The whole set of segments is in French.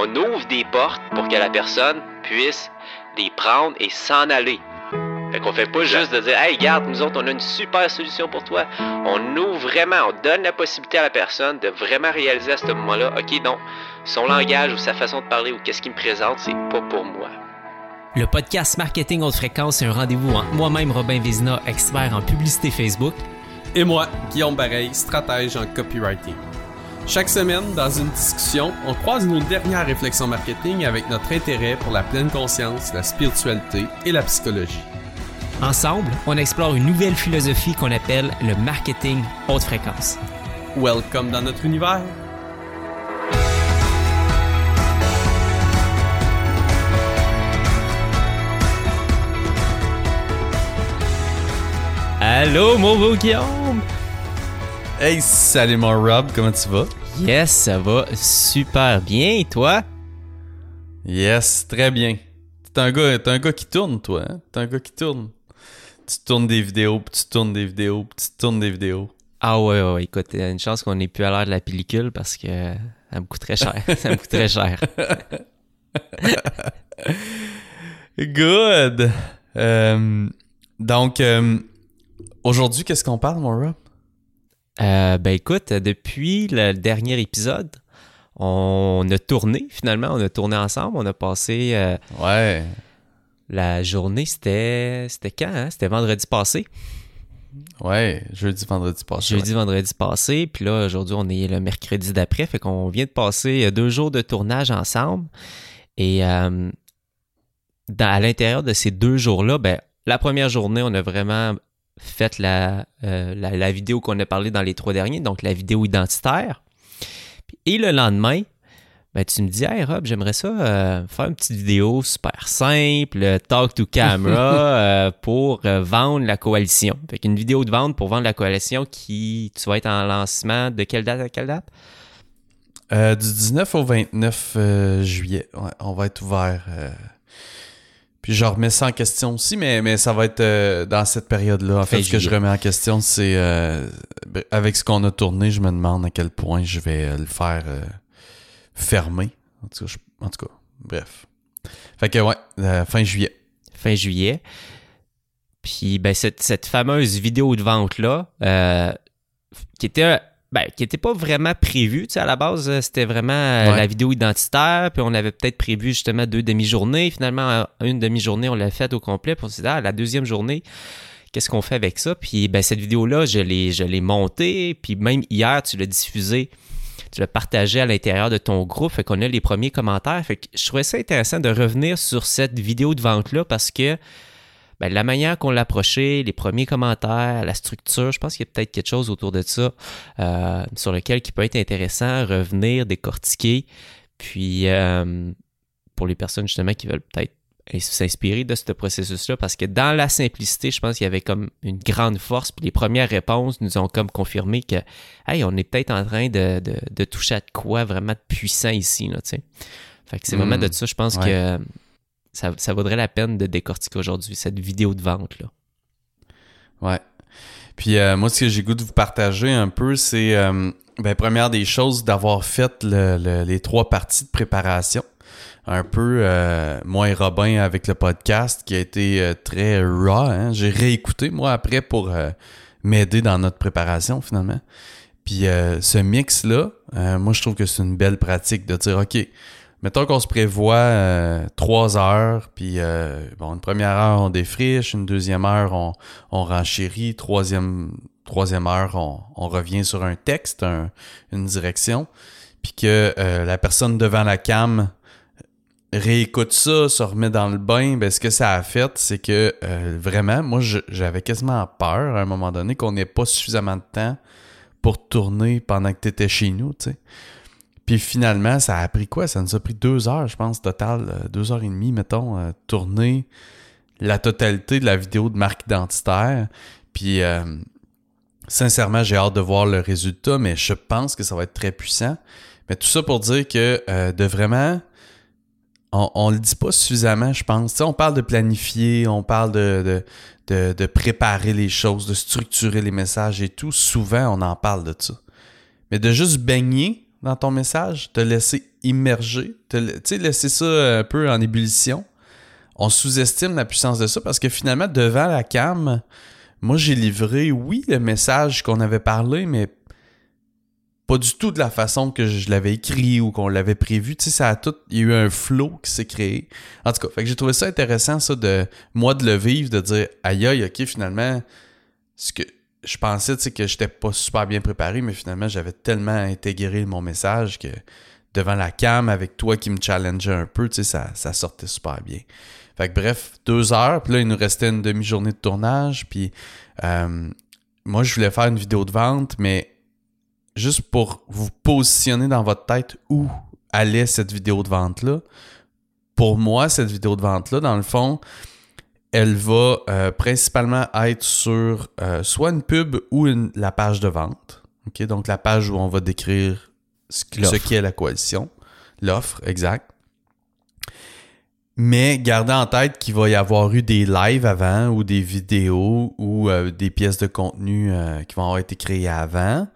on ouvre des portes pour que la personne puisse les prendre et s'en aller. Fait qu'on fait pas juste de dire Hey, regarde, nous autres, on a une super solution pour toi. On ouvre vraiment, on donne la possibilité à la personne de vraiment réaliser à ce moment-là, OK, non, son langage ou sa façon de parler ou qu'est-ce qu'il me présente, c'est pas pour moi. Le podcast Marketing Haute Fréquence est un rendez-vous entre moi-même, Robin Vézina, expert en publicité Facebook, et moi, Guillaume Bareil, stratège en copywriting. Chaque semaine, dans une discussion, on croise nos dernières réflexions marketing avec notre intérêt pour la pleine conscience, la spiritualité et la psychologie. Ensemble, on explore une nouvelle philosophie qu'on appelle le marketing haute fréquence. Welcome dans notre univers. Allô, mon beau Guillaume! Hey, salut mon Rob, comment tu vas? Yes, ça va super bien, et toi? Yes, très bien. T'es un gars, un gars qui tourne, toi, hein? T'es un gars qui tourne. Tu tournes des vidéos, puis tu tournes des vidéos, puis tu tournes des vidéos. Ah ouais, ouais, écoute, il y a une chance qu'on n'ait plus à l'heure de la pellicule parce que ça me coûterait cher. ça me coûterait cher. Good! Euh, donc, euh, aujourd'hui, qu'est-ce qu'on parle, mon Rob? Euh, ben écoute, depuis le dernier épisode, on a tourné finalement, on a tourné ensemble, on a passé euh, Ouais. la journée, c'était c'était quand hein? C'était vendredi passé. Ouais, jeudi, vendredi passé. Jeudi, vendredi passé, puis là aujourd'hui, on est le mercredi d'après, fait qu'on vient de passer euh, deux jours de tournage ensemble et euh, dans- à l'intérieur de ces deux jours-là, ben la première journée, on a vraiment fait la, euh, la, la vidéo qu'on a parlé dans les trois derniers, donc la vidéo identitaire. Et le lendemain, ben, tu me dis, hey Rob, j'aimerais ça euh, faire une petite vidéo super simple, euh, talk to camera, euh, pour euh, vendre la coalition. Fait qu'une vidéo de vente pour vendre la coalition qui, tu vas être en lancement de quelle date à quelle date? Du 19 au 29 euh, juillet, ouais, on va être ouvert. Puis je remets ça en question aussi, mais, mais ça va être euh, dans cette période-là. En fait, ce que je remets en question, c'est euh, ben, avec ce qu'on a tourné, je me demande à quel point je vais euh, le faire euh, fermer. En tout, cas, je- en tout cas, bref. Fait que ouais, euh, fin juillet. fin juillet. Puis ben, cette, cette fameuse vidéo de vente-là, euh, qui était ben, qui était pas vraiment prévue, tu sais, à la base, euh, c'était vraiment euh, Ouais. la vidéo identitaire, puis on avait peut-être prévu justement deux demi-journées. Finalement, une demi-journée, on l'a faite au complet, puis on s'est dit, ah, la deuxième journée, qu'est-ce qu'on fait avec ça? Puis ben, cette vidéo-là, je l'ai, je l'ai montée, puis même hier, tu l'as diffusée, tu l'as partagée à l'intérieur de ton groupe, fait qu'on a les premiers commentaires. Fait que je trouvais ça intéressant de revenir sur cette vidéo de vente-là parce que ben, la manière qu'on l'approchait, les premiers commentaires, la structure, je pense qu'il y a peut-être quelque chose autour de ça euh, sur lequel qui peut être intéressant, revenir, décortiquer. Puis euh, pour les personnes justement qui veulent peut-être s'inspirer de ce processus-là, parce que dans la simplicité, je pense qu'il y avait comme une grande force. Puis les premières réponses nous ont comme confirmé que, hey, on est peut-être en train de, de, de toucher à de quoi vraiment de puissant ici, là, tu sais. Fait que c'est Mm. vraiment de ça, je pense Ouais. que ça, ça vaudrait la peine de décortiquer aujourd'hui cette vidéo de vente-là. Ouais. Puis euh, moi, ce que j'ai goût de vous partager un peu, c'est, euh, ben, première des choses, d'avoir fait le- le- les trois parties de préparation. Un peu, euh, moi et Robin avec le podcast, qui a été euh, très raw. hein. J'ai réécouté, moi, après, pour m'aider dans notre préparation, finalement. Puis ce mix-là, moi, je trouve que c'est une belle pratique de dire, OK, mettons qu'on se prévoit euh, trois heures, puis euh, bon, une première heure, on défriche, une deuxième heure, on, on renchérit, troisième, troisième heure, on, on revient sur un texte, un- une direction, puis que euh, la personne devant la cam réécoute ça, se remet dans le bain, ben ce que ça a fait, c'est que euh, vraiment, moi, j'avais quasiment peur à un moment donné qu'on n'ait pas suffisamment de temps pour tourner pendant que tu étais chez nous, tu sais. Puis finalement, ça a pris quoi? Ça nous a pris deux heures, je pense, total, euh, deux heures et demie, mettons, euh, tourner la totalité de la vidéo de marque identitaire. Puis euh, sincèrement, j'ai hâte de voir le résultat, mais je pense que ça va être très puissant. Mais tout ça pour dire que de vraiment on, on le dit pas suffisamment, je pense. On parle de planifier, on parle de, de, de préparer les choses, de structurer les messages et tout. Souvent, on en parle de ça. Mais de juste baigner dans ton message, te laisser immerger, tu sais, laisser ça un peu en ébullition. On sous-estime la puissance de ça parce que finalement, devant la cam, moi, j'ai livré, oui, le message qu'on avait parlé, mais pas du tout de la façon que je l'avais écrit ou qu'on l'avait prévu. Tu sais, ça a tout. Il y a eu un flow qui s'est créé. En tout cas, j'ai trouvé ça intéressant, ça, de moi de le vivre, de dire aïe aïe, ok, finalement, ce que je pensais, que j'étais pas super bien préparé, mais finalement, j'avais tellement intégré mon message que devant la cam, avec toi qui me challengeait un peu, ça, ça sortait super bien. Fait que bref, deux heures, puis là, il nous restait une demi-journée de tournage, puis euh, moi, je voulais faire une vidéo de vente, mais juste pour vous positionner dans votre tête où allait cette vidéo de vente-là. Pour moi, cette vidéo de vente-là, dans le fond, elle va euh, principalement être sur euh, soit une pub ou une- la page de vente. Donc, la page où on va décrire ce, qu'est la coalition. L'offre, exact. Mais gardez en tête qu'il va y avoir eu des lives avant ou des vidéos ou euh, des pièces de contenu qui vont avoir été créées avant.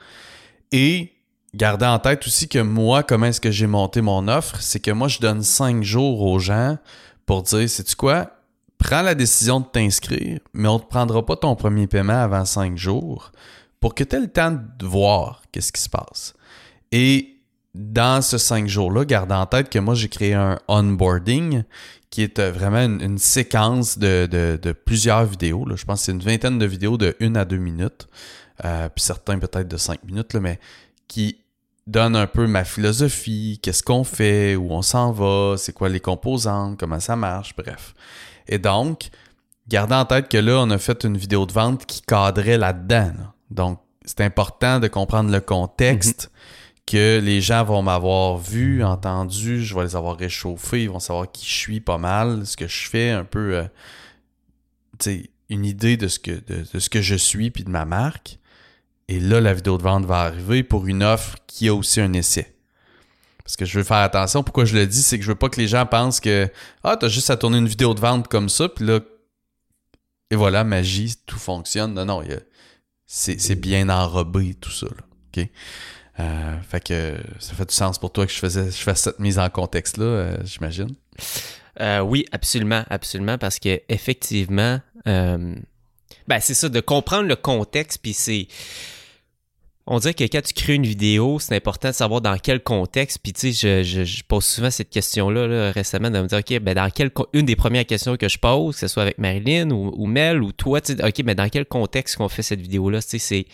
Et gardez en tête aussi que moi, comment est-ce que j'ai monté mon offre, c'est que moi, je donne cinq jours aux gens pour dire, sais-tu quoi? Prends la décision de t'inscrire, mais on ne te prendra pas ton premier paiement avant cinq jours pour que tu aies le temps de voir qu'est-ce qui se passe. Et dans ce cinq jours-là, gardez en tête que moi, j'ai créé un onboarding qui est euh, vraiment une, séquence de, plusieurs vidéos. Je pense que c'est une vingtaine de vidéos de une à deux minutes, euh, puis certains peut-être de cinq minutes, mais qui donne un peu ma philosophie, qu'est-ce qu'on fait, où on s'en va, c'est quoi les composantes, comment ça marche, bref. Et donc, gardez en tête que là, on a fait une vidéo de vente qui cadrait là-dedans. là. Donc, c'est important de comprendre le contexte, que les gens vont m'avoir vu, entendu, je vais les avoir réchauffés, ils vont savoir qui je suis pas mal, ce que je fais, un peu, euh, tu sais, une idée de ce, que, de, de ce que je suis puis de ma marque. Et là, la vidéo de vente va arriver pour une offre qui a aussi un essai. Parce que je veux faire attention. Pourquoi je le dis, c'est que je veux pas que les gens pensent que Ah, t'as juste à tourner une vidéo de vente comme ça, puis là, et voilà, magie, tout fonctionne. Non, non, a- c'est bien enrobé, tout ça. Là. OK? Euh, fait que ça fait du sens pour toi que je faisais je fasse cette mise en contexte-là, euh, j'imagine. Euh, oui, absolument, absolument, parce que effectivement, euh, ben c'est ça, de comprendre le contexte, puis c'est. On dirait que quand tu crées une vidéo, c'est important de savoir dans quel contexte. Puis tu sais, je, je- je pose souvent cette question-là là, récemment, de me dire, OK, ben dans quel une des premières questions que je pose, que ce soit avec Marilyn ou, Mel ou toi, tu sais, OK, mais dans quel contexte qu'on fait cette vidéo-là? Tu sais, c'est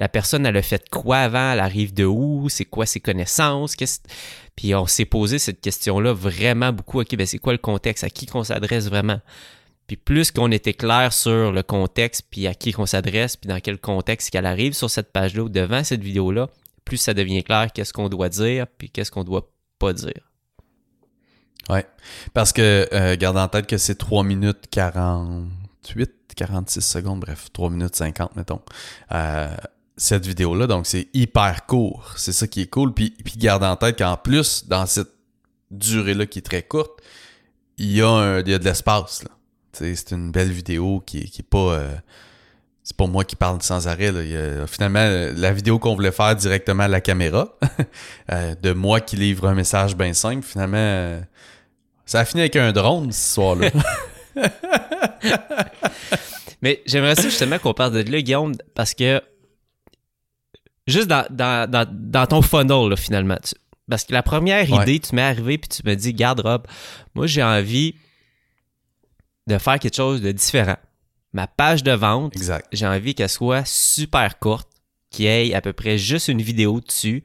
la personne, elle a fait quoi avant? Elle arrive de où? C'est quoi ses connaissances? Qu'est-ce- Puis on s'est posé cette question-là vraiment beaucoup. OK, ben c'est quoi le contexte? À qui qu'on s'adresse vraiment? Puis plus qu'on était clair sur le contexte, puis à qui qu'on s'adresse, puis dans quel contexte qu'elle arrive sur cette page-là ou devant cette vidéo-là, plus ça devient clair qu'est-ce qu'on doit dire, puis qu'est-ce qu'on doit pas dire. Ouais. Parce que euh, garde en tête que c'est 3 minutes 48, 46 secondes, bref, 3 minutes 50, mettons. Euh, cette vidéo-là, donc c'est hyper court. C'est ça qui est cool. Puis, puis garde en tête qu'en plus, dans cette durée-là qui est très courte, il y a, un- il y a de l'espace. C'est une belle vidéo qui, qui est pas. euh, c'est pas moi qui parle sans arrêt. là. Il y a- finalement, euh, la vidéo qu'on voulait faire directement à la caméra, euh, de moi qui livre un message bien simple, finalement, ça a fini avec un drone ce soir-là. Mais j'aimerais ça justement qu'on parle de là, Guillaume, parce que juste dans, dans, dans, dans ton funnel, là, finalement. tu- parce que la première Ouais. idée, tu m'es arrivé puis tu me dis, garde Rob, moi j'ai envie de faire quelque chose de différent. Ma page de vente, j'ai envie qu'elle soit super courte, qu'il y ait à peu près juste une vidéo dessus,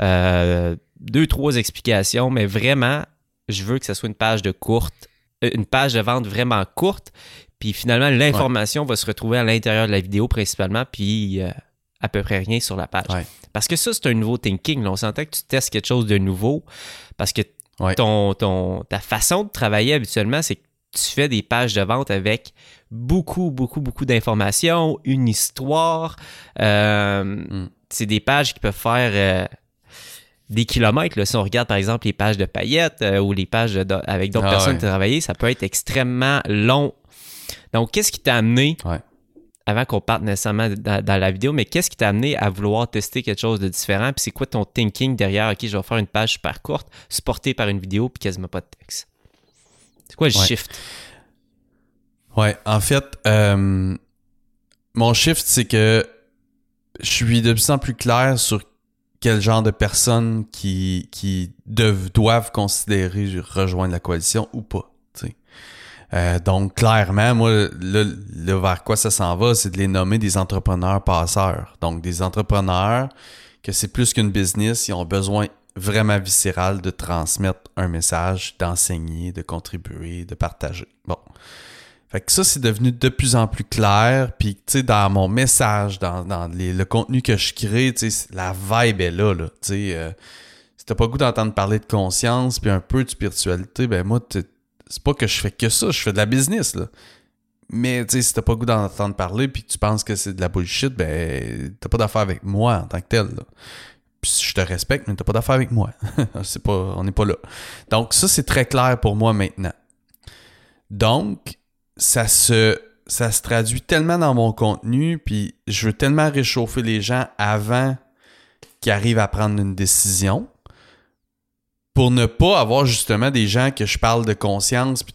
euh, deux, trois explications, mais vraiment, je veux que ce soit une page de courte, euh, une page de vente vraiment courte, puis finalement, l'information va se retrouver à l'intérieur de la vidéo principalement, puis euh, à peu près rien sur la page. Ouais. Parce que ça, c'est un nouveau thinking. là. On s'entend que tu testes quelque chose de nouveau, parce que Ouais. ton, ton, ta façon de travailler habituellement, c'est que tu fais des pages de vente avec beaucoup, beaucoup, beaucoup d'informations, une histoire. euh, Mm. C'est des pages qui peuvent faire euh, des kilomètres. là. Si on regarde par exemple les pages de paillettes euh, ou les pages de- avec d'autres Ah personnes qui ont travaillé, ça peut être extrêmement long. Donc, qu'est-ce qui t'a amené Ouais. avant qu'on parte nécessairement dans, la vidéo, mais qu'est-ce qui t'a amené à vouloir tester quelque chose de différent? Puis c'est quoi ton thinking derrière, OK, je vais faire une page super courte, supportée par une vidéo, puis quasiment pas de texte? C'est quoi le shift? Ouais, en fait, euh, mon shift, c'est que je suis de plus en plus clair sur quel genre de personnes qui, qui doivent considérer rejoindre la coalition ou pas. Euh, donc, clairement, moi, là, vers quoi ça s'en va, c'est de les nommer des entrepreneurs passeurs. Donc, des entrepreneurs que c'est plus qu'une business, ils ont besoin vraiment viscéral de transmettre un message, d'enseigner, de contribuer, de partager. Bon. Fait que ça, c'est devenu de plus en plus clair. Puis, tu sais, dans mon message, dans, le contenu que je crée, tu sais, la vibe est là, là. Tu sais, euh, si t'as pas goût d'entendre parler de conscience puis un peu de spiritualité, ben moi, c'est pas que je fais que ça, je fais de la business, là. Mais, tu sais, si t'as pas goût d'entendre parler puis que tu penses que c'est de la bullshit, ben, t'as pas d'affaire avec moi en tant que tel, là. Puis je te respecte, mais t'as pas d'affaire avec moi. on n'est pas là. Donc, ça, c'est très clair pour moi maintenant. Donc, ça se, ça se traduit tellement dans mon contenu, puis je veux tellement réchauffer les gens avant qu'ils arrivent à prendre une décision pour ne pas avoir justement des gens que je parle de conscience puis,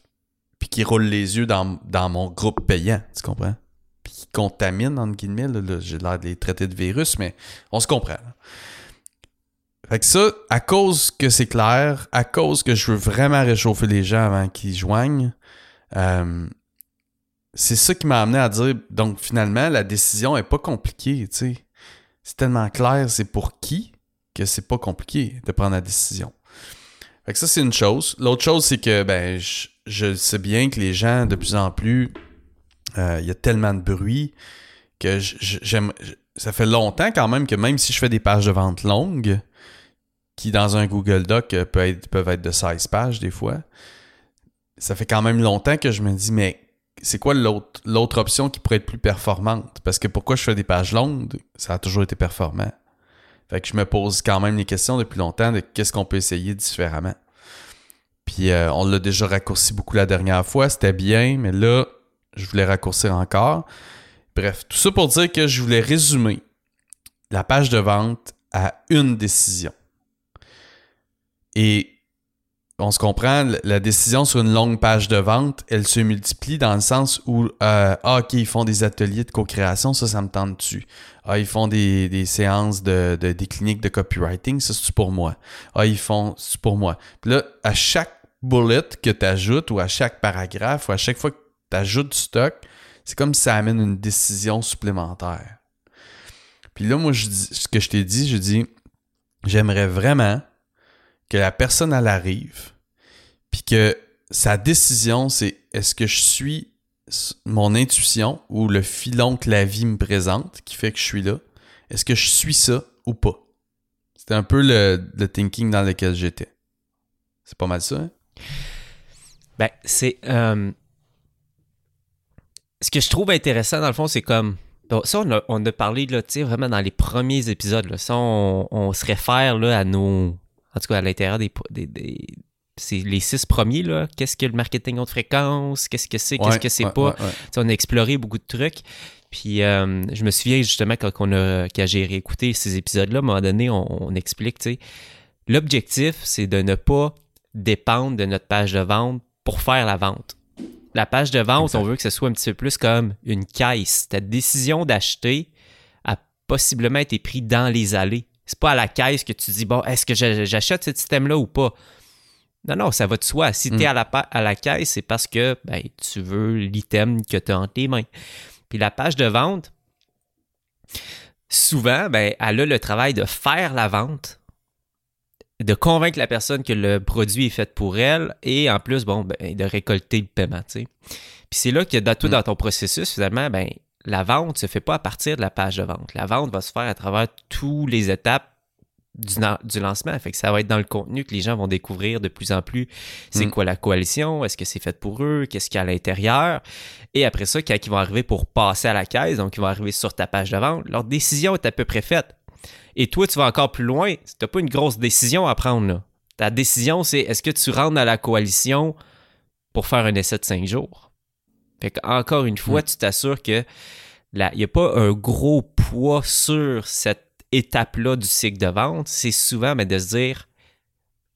qui roulent les yeux dans, mon groupe payant, tu comprends? Puis qui contaminent, entre guillemets, j'ai l'air de les traiter de virus, mais on se comprend. Fait que ça, à cause que c'est clair, à cause que je veux vraiment réchauffer les gens avant qu'ils joignent, euh, c'est ça qui m'a amené à dire, donc finalement, la décision est pas compliquée, tu sais. C'est tellement clair, c'est pour qui, que c'est pas compliqué de prendre la décision. Fait que ça, c'est une chose. L'autre chose, c'est que, ben, je, sais bien que les gens, de plus en plus, euh, il y a tellement de bruit que j'aime. Ça fait longtemps quand même que même si je fais des pages de vente longues, qui dans un Google Doc euh, peuvent être, de 16 pages des fois, ça fait quand même longtemps que je me dis, mais c'est quoi l'autre option qui pourrait être plus performante? Parce que pourquoi je fais des pages longues, ça a toujours été performant. Fait que je me pose quand même les questions depuis longtemps de qu'est-ce qu'on peut essayer différemment. Puis euh, on l'a déjà raccourci beaucoup la dernière fois, c'était bien, mais là, je voulais raccourcir encore. Bref, tout ça pour dire que je voulais résumer la page de vente à une décision. Et on se comprend, la décision sur une longue page de vente, elle se multiplie dans le sens où, euh, ah, OK, ils font des ateliers de co-création, ça, ça me tente dessus. Ah, ils font des, séances de, des cliniques de copywriting, ça, c'est pour moi? Ah, ils font, c'est pour moi? Puis là, à chaque bullet que tu ajoutes ou à chaque paragraphe ou à chaque fois que tu ajoutes du stock, c'est comme si ça amène une décision supplémentaire. Puis là, moi, je dis, ce que je t'ai dit, je dis, j'aimerais vraiment que la personne, elle arrive, puis que sa décision, c'est est-ce que je suis mon intuition ou le filon que la vie me présente qui fait que je suis là? Est-ce que je suis ça ou pas? C'était un peu le, thinking dans lequel j'étais. C'est pas mal ça, hein? Ben, c'est. Euh, ce que je trouve intéressant, dans le fond, c'est comme. ça, on a, parlé, là, vraiment dans les premiers épisodes. Là, ça, on, on se réfère là, à nos en tout cas à l'intérieur des, c'est les six premiers, là. Qu'est-ce que le marketing haute fréquence? Qu'est-ce que c'est? Qu'est-ce que c'est pas? on a exploré beaucoup de trucs. Puis euh, je me souviens justement quand, on a, quand j'ai réécouté ces épisodes-là, à un moment donné, on, explique, tu sais, l'objectif, c'est de ne pas dépendre de notre page de vente pour faire la vente. La page de vente, on veut que ce soit un petit peu plus comme une caisse. Ta décision d'acheter a possiblement été prise dans les allées. C'est pas à la caisse que tu dis, bon, est-ce que j'achète ce système-là ou pas? Non, non, ça va de soi. Si tu es mm. à la, caisse, c'est parce que ben, tu veux l'item que tu as entre tes mains. Puis la page de vente, souvent, ben, elle a le travail de faire la vente, de convaincre la personne que le produit est fait pour elle et en plus, bon, ben, de récolter le paiement. Puis c'est là que dans, tout mm. dans ton processus, finalement, ben, la vente ne se fait pas à partir de la page de vente. La vente va se faire à travers toutes les étapes du, lancement. Fait que ça va être dans le contenu que les gens vont découvrir de plus en plus c'est mm. quoi la coalition, est-ce que c'est fait pour eux, qu'est-ce qu'il y a à l'intérieur. Et après ça, quand ils vont arriver pour passer à la caisse, donc ils vont arriver sur ta page de vente, leur décision est à peu près faite. Et toi, tu vas encore plus loin. Tu n'as pas une grosse décision à prendre. Là. Ta décision, c'est est-ce que tu rentres dans la coalition pour faire un essai de cinq jours? Fait encore une fois, mm. tu t'assures que il n'y a pas un gros poids sur cette étape-là du cycle de vente. C'est souvent mais de se dire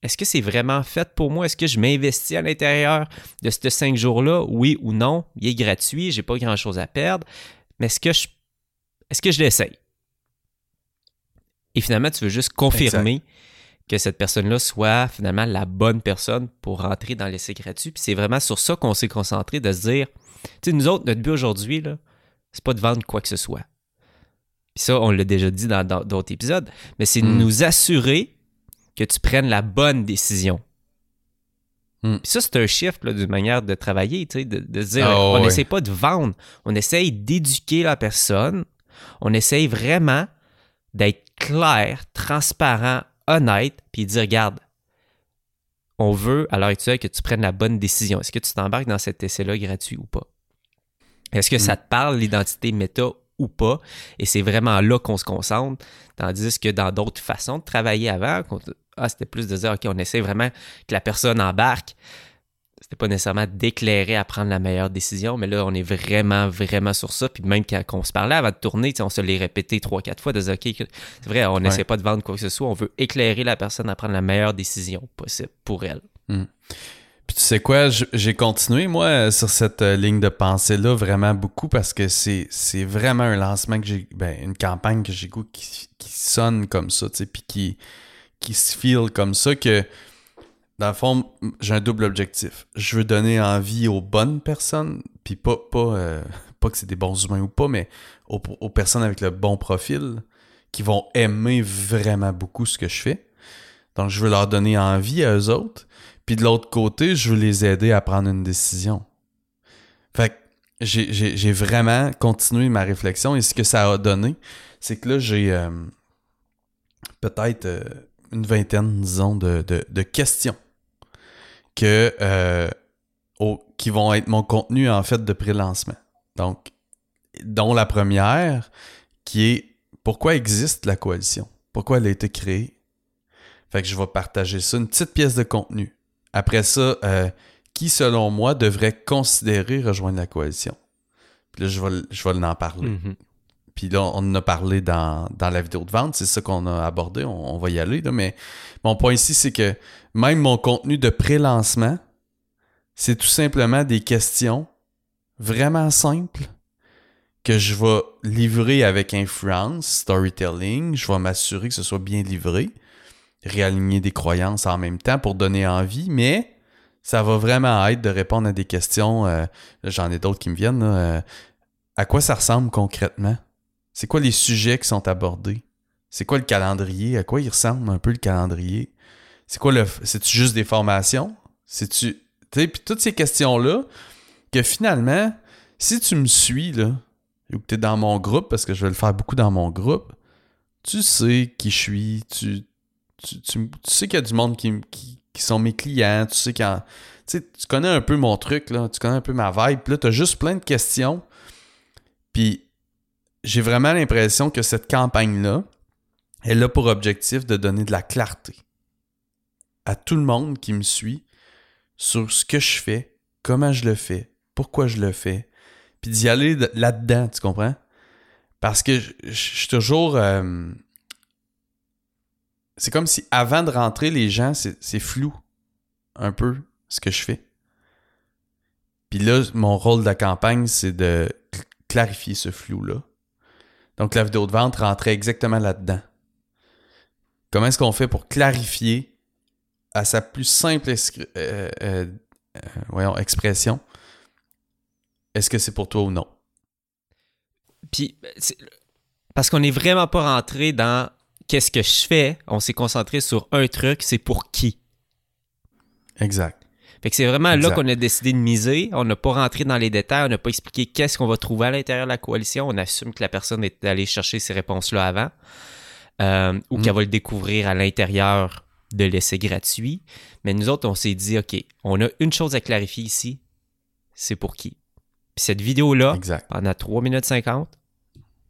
est-ce que c'est vraiment fait pour moi? Est-ce que je m'investis à l'intérieur de ces cinq jours-là? Oui ou non? Il est gratuit, j'ai pas grand-chose à perdre. Mais est-ce que je, est-ce que je l'essaye? Et finalement, tu veux juste confirmer que cette personne-là soit finalement la bonne personne pour rentrer dans l'essai gratuit. Puis c'est vraiment sur ça qu'on s'est concentré, de se dire, tu sais, nous autres, notre but aujourd'hui, là, c'est pas de vendre quoi que ce soit. Puis ça, on l'a déjà dit dans d'autres épisodes, mais c'est de hmm. nous assurer que tu prennes la bonne décision. Hmm. Puis ça, c'est un shift d'une manière de travailler, tu sais, de, de dire, ah, on n'essaie pas de vendre, on essaye d'éduquer la personne, on essaye vraiment d'être clair, transparent, honnête, puis dire, regarde, on veut à l'heure actuelle que tu prennes la bonne décision. Est-ce que tu t'embarques dans cet essai-là gratuit ou pas? Est-ce que ça hmm. te parle, l'identité méta ou pas? Et c'est vraiment là qu'on se concentre. Tandis que dans d'autres façons de travailler avant, ah, c'était plus de dire, OK, on essaie vraiment que la personne embarque. C'était pas nécessairement d'éclairer à prendre la meilleure décision, mais là, on est vraiment, vraiment sur ça. Puis même quand on se parlait avant de tourner, on se l'est répété trois, quatre fois, de dire, OK, c'est vrai, on n'essaie pas de vendre quoi que ce soit, on veut éclairer la personne à prendre la meilleure décision possible pour elle. Hmm. Puis tu sais quoi, j'ai continué, moi, sur cette euh, ligne de pensée-là, vraiment beaucoup, parce que c'est vraiment un lancement que j'ai, ben, une campagne que j'ai goût qui, qui sonne comme ça, tu sais, puis qui qui se feel comme ça que, dans le fond, j'ai un double objectif. Je veux donner envie aux bonnes personnes, puis pas, pas, euh, pas que c'est des bons humains ou pas, mais aux, personnes avec le bon profil qui vont aimer vraiment beaucoup ce que je fais. Donc, je veux leur donner envie à eux autres. Puis de l'autre côté, je veux les aider à prendre une décision. Fait que j'ai vraiment continué ma réflexion et ce que ça a donné, c'est que là, j'ai euh, peut-être euh, une vingtaine, disons, de, de, questions que, euh, qui vont être mon contenu, en fait, de pré-lancement. Donc, dont la première, qui est pourquoi existe la coalition? Pourquoi elle a été créée? Fait que je vais partager ça, une petite pièce de contenu. Après ça, euh, qui, selon moi, devrait considérer rejoindre la coalition? Puis là, je vais, je vais en parler. Mm-hmm. Puis on en a parlé dans, la vidéo de vente, c'est ça qu'on a abordé, on, va y aller. Mais mon point ici, c'est que même mon contenu de pré-lancement, c'est tout simplement des questions vraiment simples que je vais livrer avec influence, storytelling. Je vais m'assurer que ce soit bien livré, réaligner des croyances en même temps pour donner envie, mais ça va vraiment être de répondre à des questions. Euh, j'en ai d'autres qui me viennent. Euh, à quoi ça ressemble concrètement? C'est quoi les sujets qui sont abordés? C'est quoi le calendrier? À quoi il ressemble un peu le calendrier? C'est quoi le. C'est-tu juste des formations? C'est-tu. Tu sais, puis toutes ces questions-là, que finalement, si tu me suis, là, ou que tu es dans mon groupe, parce que je vais le faire beaucoup dans mon groupe, tu sais qui je suis, tu, tu, sais qu'il y a du monde qui, qui, sont mes clients, tu sais quand. Tu sais, tu connais un peu mon truc, là, tu connais un peu ma vibe, puis là, tu as juste plein de questions. Puis j'ai vraiment l'impression que cette campagne-là, elle a pour objectif de donner de la clarté à tout le monde qui me suit sur ce que je fais, comment je le fais, pourquoi je le fais, puis d'y aller là-dedans, tu comprends? Parce que je, suis toujours... Euh, c'est comme si avant de rentrer, les gens, c'est flou un peu ce que je fais. Puis là, mon rôle de la campagne, c'est de clarifier ce flou-là donc la vidéo de vente rentrait exactement là-dedans. Comment est-ce qu'on fait pour clarifier à sa plus simple euh, euh, euh, expression est-ce que c'est pour toi ou non? Puis, parce qu'on n'est vraiment pas rentré dans qu'est-ce que je fais, on s'est concentré sur un truc, c'est pour qui? Exact. Fait que c'est vraiment là qu'on a décidé de miser. On n'a pas rentré dans les détails, on n'a pas expliqué qu'est-ce qu'on va trouver à l'intérieur de la coalition. On assume que la personne est allée chercher ces réponses-là avant. Euh, ou mm. qu'elle va le découvrir à l'intérieur de l'essai gratuit. Mais nous autres, on s'est dit, OK, on a une chose à clarifier ici, c'est pour qui? Puis cette vidéo-là, pendant 3 minutes 50,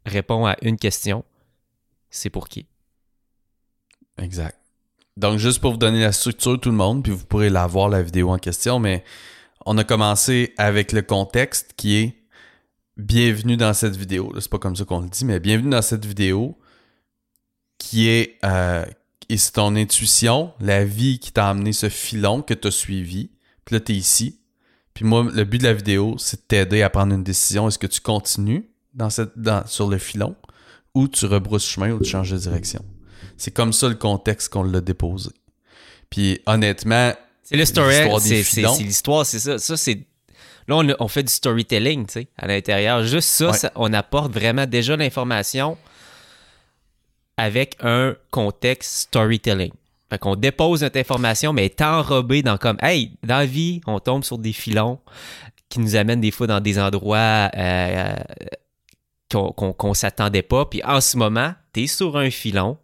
répond à une question, c'est pour qui? Exact. Donc, juste pour vous donner la structure, tout le monde, puis vous pourrez la voir, la vidéo en question, mais on a commencé avec le contexte qui est bienvenue dans cette vidéo. C'est pas comme ça qu'on le dit, mais bienvenue dans cette vidéo qui est, euh, et c'est ton intuition, la vie qui t'a amené ce filon que tu as suivi. Puis là, tu es ici. Puis moi, le but de la vidéo, c'est de t'aider à prendre une décision. Est-ce que tu continues dans cette, dans, sur le filon ou tu rebrousses chemin ou tu changes de direction? C'est comme ça le contexte qu'on l'a déposé. Puis honnêtement, C'est le story, c'est l'histoire, c'est ça. Ça, c'est. Là, on, fait du storytelling, tu sais, à l'intérieur. Juste ça, Ouais. ça, on apporte vraiment déjà l'information avec un contexte storytelling. Fait qu'on dépose notre information, mais elle est enrobée dans comme, hey, dans la vie, on tombe sur des filons qui nous amènent des fois dans des endroits euh, qu'on qu'on- qu'on s'attendait pas. Puis en ce moment, tu es sur un filon.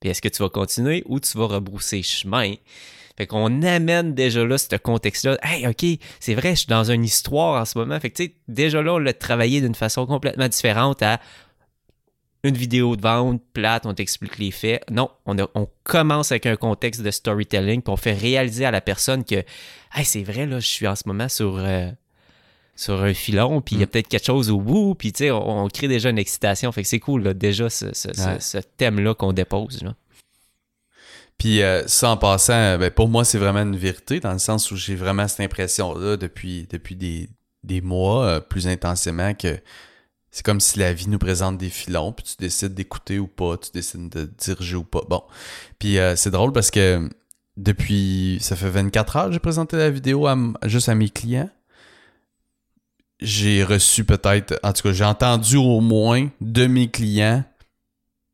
Puis est-ce que tu vas continuer ou tu vas rebrousser chemin? Fait qu'on amène déjà là ce contexte-là. Hey, OK, c'est vrai, je suis dans une histoire en ce moment. Fait que, tu sais, déjà là, on l'a travaillé d'une façon complètement différente à une vidéo de vente plate, on t'explique les faits. Non, on, a- on commence avec un contexte de storytelling, puis on fait réaliser à la personne que, hey, c'est vrai, là, je suis en ce moment sur, euh, sur un filon, puis il y a peut-être quelque chose au bout, puis tu sais, on, on crée déjà une excitation. Fait que c'est cool, là, déjà, ce, ce- ce- Ouais. ce thème-là qu'on dépose. Là. Puis euh, ça en passant, euh, ben, pour moi, c'est vraiment une vérité, dans le sens où j'ai vraiment cette impression-là depuis, depuis des, des mois, euh, plus intensément, que c'est comme si la vie nous présente des filons, puis tu décides d'écouter ou pas, tu décides de diriger ou pas. Bon. Puis euh, c'est drôle parce que depuis, ça fait 24 heures que j'ai présenté la vidéo à juste à mes clients. J'ai reçu peut-être, en tout cas, j'ai entendu au moins de mes clients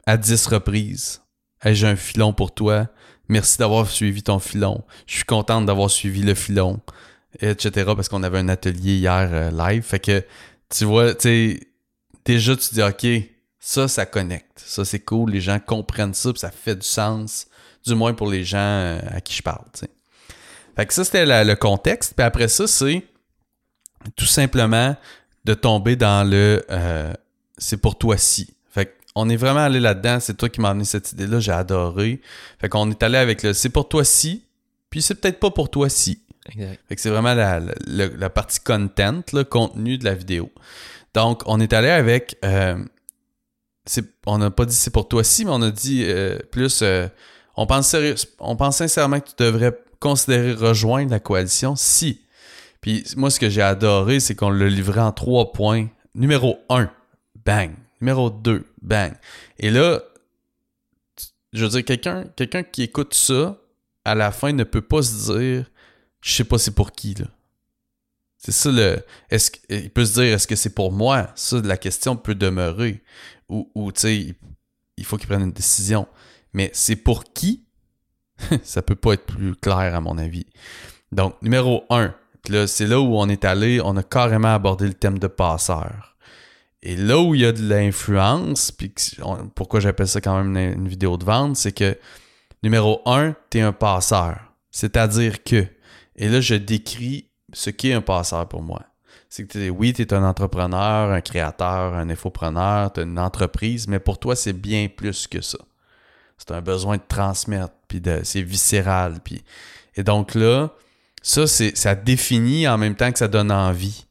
à 10 reprises. J'ai un filon pour toi. Merci d'avoir suivi ton filon. Je suis contente d'avoir suivi le filon, etc. Parce qu'on avait un atelier hier euh, live. Fait que, tu vois, tu sais, déjà, tu dis, OK, ça, ça connecte. Ça, c'est cool. Les gens comprennent ça, puis ça fait du sens. Du moins pour les gens euh, à qui je parle, tu sais. Fait que ça, c'était le contexte. Puis après ça, c'est tout simplement de tomber dans le euh, c'est pour toi si. Fait qu'on est vraiment allé là-dedans. C'est toi qui m'as amené cette idée-là. J'ai adoré. Fait qu'on est allé avec le c'est pour toi si, puis c'est peut-être pas pour toi si. Exact. Fait que c'est vraiment la, la- la- la partie content, le contenu de la vidéo. Donc, on est allé avec. euh, c'est- on n'a pas dit c'est pour toi si, mais on a dit euh, plus. euh, on, pense sérieux, on pense sincèrement que tu devrais considérer rejoindre la coalition si. Puis moi, ce que j'ai adoré, c'est qu'on l'a livré en trois points. Numéro un, bang. Numéro 2, bang. Et là, je veux dire, quelqu'un qui écoute ça, à la fin, ne peut pas se dire je sais pas c'est pour qui, là. C'est ça le. Est-ce il peut se dire est-ce que c'est pour moi? Ça, la question peut demeurer. Ou, ou tu sais, il, faut qu'il prenne une décision. Mais c'est pour qui? ça peut pas être plus clair, à mon avis. Donc, numéro 1, là, c'est là où on est allé, on a carrément abordé le thème de passeur. Et là où il y a de l'influence, puis pourquoi j'appelle ça quand même une, vidéo de vente, c'est que numéro 1, tu es un passeur. C'est-à-dire que, et là je décris ce qu'est un passeur pour moi. C'est que t'es- oui, tu es un entrepreneur, un créateur, un infopreneur, tu as une entreprise, mais pour toi, c'est bien plus que ça. C'est un besoin de transmettre, puis c'est viscéral. Et donc là, ça, c'est, ça définit en même temps que ça donne envie.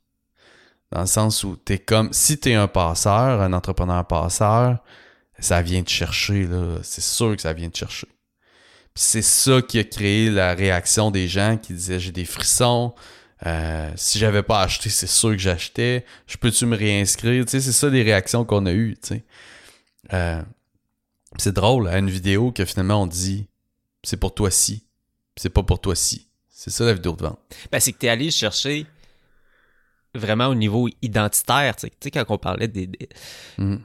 Dans le sens où t'es comme, si t'es un passeur, un entrepreneur passeur, ça vient te chercher, là. C'est sûr que ça vient te chercher. C'est ça qui a créé la réaction des gens qui disaient j'ai des frissons. euh, si j'avais pas acheté, c'est sûr que j'achetais. Je peux-tu me réinscrire? Tu sais, c'est ça les réactions qu'on a eues. Euh, c'est drôle, à une vidéo que finalement on dit c'est pour toi si, c'est pas pour toi si. C'est ça la vidéo de vente. Ben, c'est que tu es allé chercher vraiment au niveau identitaire. Tu sais, quand on parlait des. des- Mhm.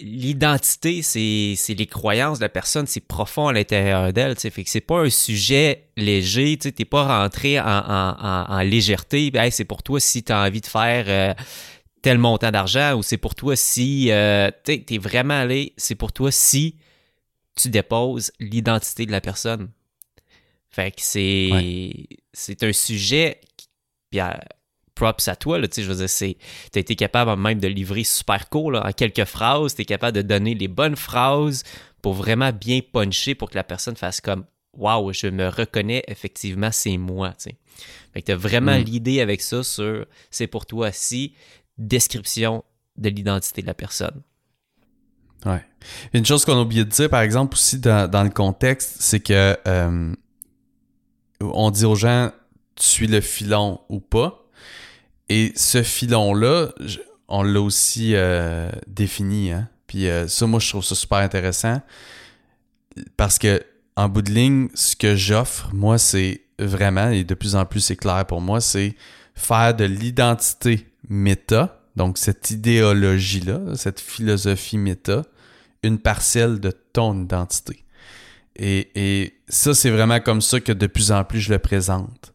L'identité, c'est les croyances de la personne, c'est profond à l'intérieur d'elle. tu sais. Fait que c'est pas un sujet léger. Tu sais, t'es pas rentré en, en, en, en légèreté. Ben, hey, c'est pour toi si tu as envie de faire euh, tel montant d'argent ou c'est pour toi si. Euh, tu t'es vraiment allé. C'est pour toi si tu déposes l'identité de la personne. Fait que c'est c'est un sujet puis euh, props à toi là, tu sais, je veux dire c'est tu as été capable même de livrer super court là, en quelques phrases, tu es capable de donner les bonnes phrases pour vraiment bien puncher pour que la personne fasse comme waouh, je me reconnais effectivement, c'est moi, tu sais. Fait que tu as vraiment Mm. l'idée avec ça sur c'est pour toi si description de l'identité de la personne. Ouais. Une chose qu'on a oublié de dire, par exemple, aussi dans, dans le contexte, c'est que euh, on dit aux gens tu suis le filon ou pas. Et ce filon-là, on l'a aussi euh, défini. Hein? Puis euh, ça, moi, je trouve ça super intéressant. Parce que en bout de ligne, ce que j'offre, moi, c'est vraiment, et de plus en plus c'est clair pour moi, c'est faire de l'identité méta, donc cette idéologie-là, cette philosophie méta, une parcelle de ton identité. Et, et ça, c'est vraiment comme ça que de plus en plus je le présente.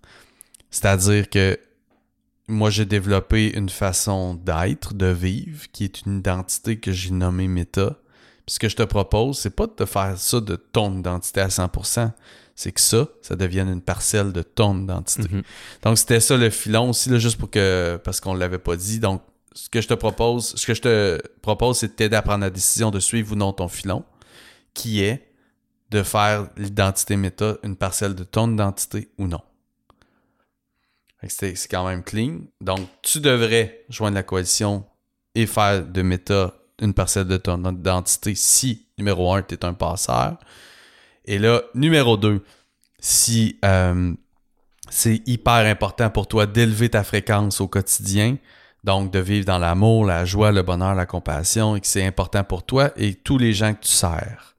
C'est-à-dire que moi, j'ai développé une façon d'être, de vivre, qui est une identité que j'ai nommée méta. Puis ce que je te propose, c'est pas de te faire ça de ton identité à 100%. C'est que ça, ça devienne une parcelle de ton identité. Mhm. Donc, c'était ça le filon aussi, là, juste pour que. Parce qu'on l'avait pas dit. Donc, ce que je te propose, ce que je te propose, c'est de t'aider à prendre la décision de suivre ou non ton filon, qui est de faire l'identité méta une parcelle de ton identité ou non. C'est quand même clean. Donc, tu devrais joindre la coalition et faire de méta une parcelle de ton identité si, numéro un, tu es un passeur. Et là, numéro 2, si euh, c'est hyper important pour toi d'élever ta fréquence au quotidien, donc de vivre dans l'amour, la joie, le bonheur, la compassion, et que c'est important pour toi et tous les gens que tu sers.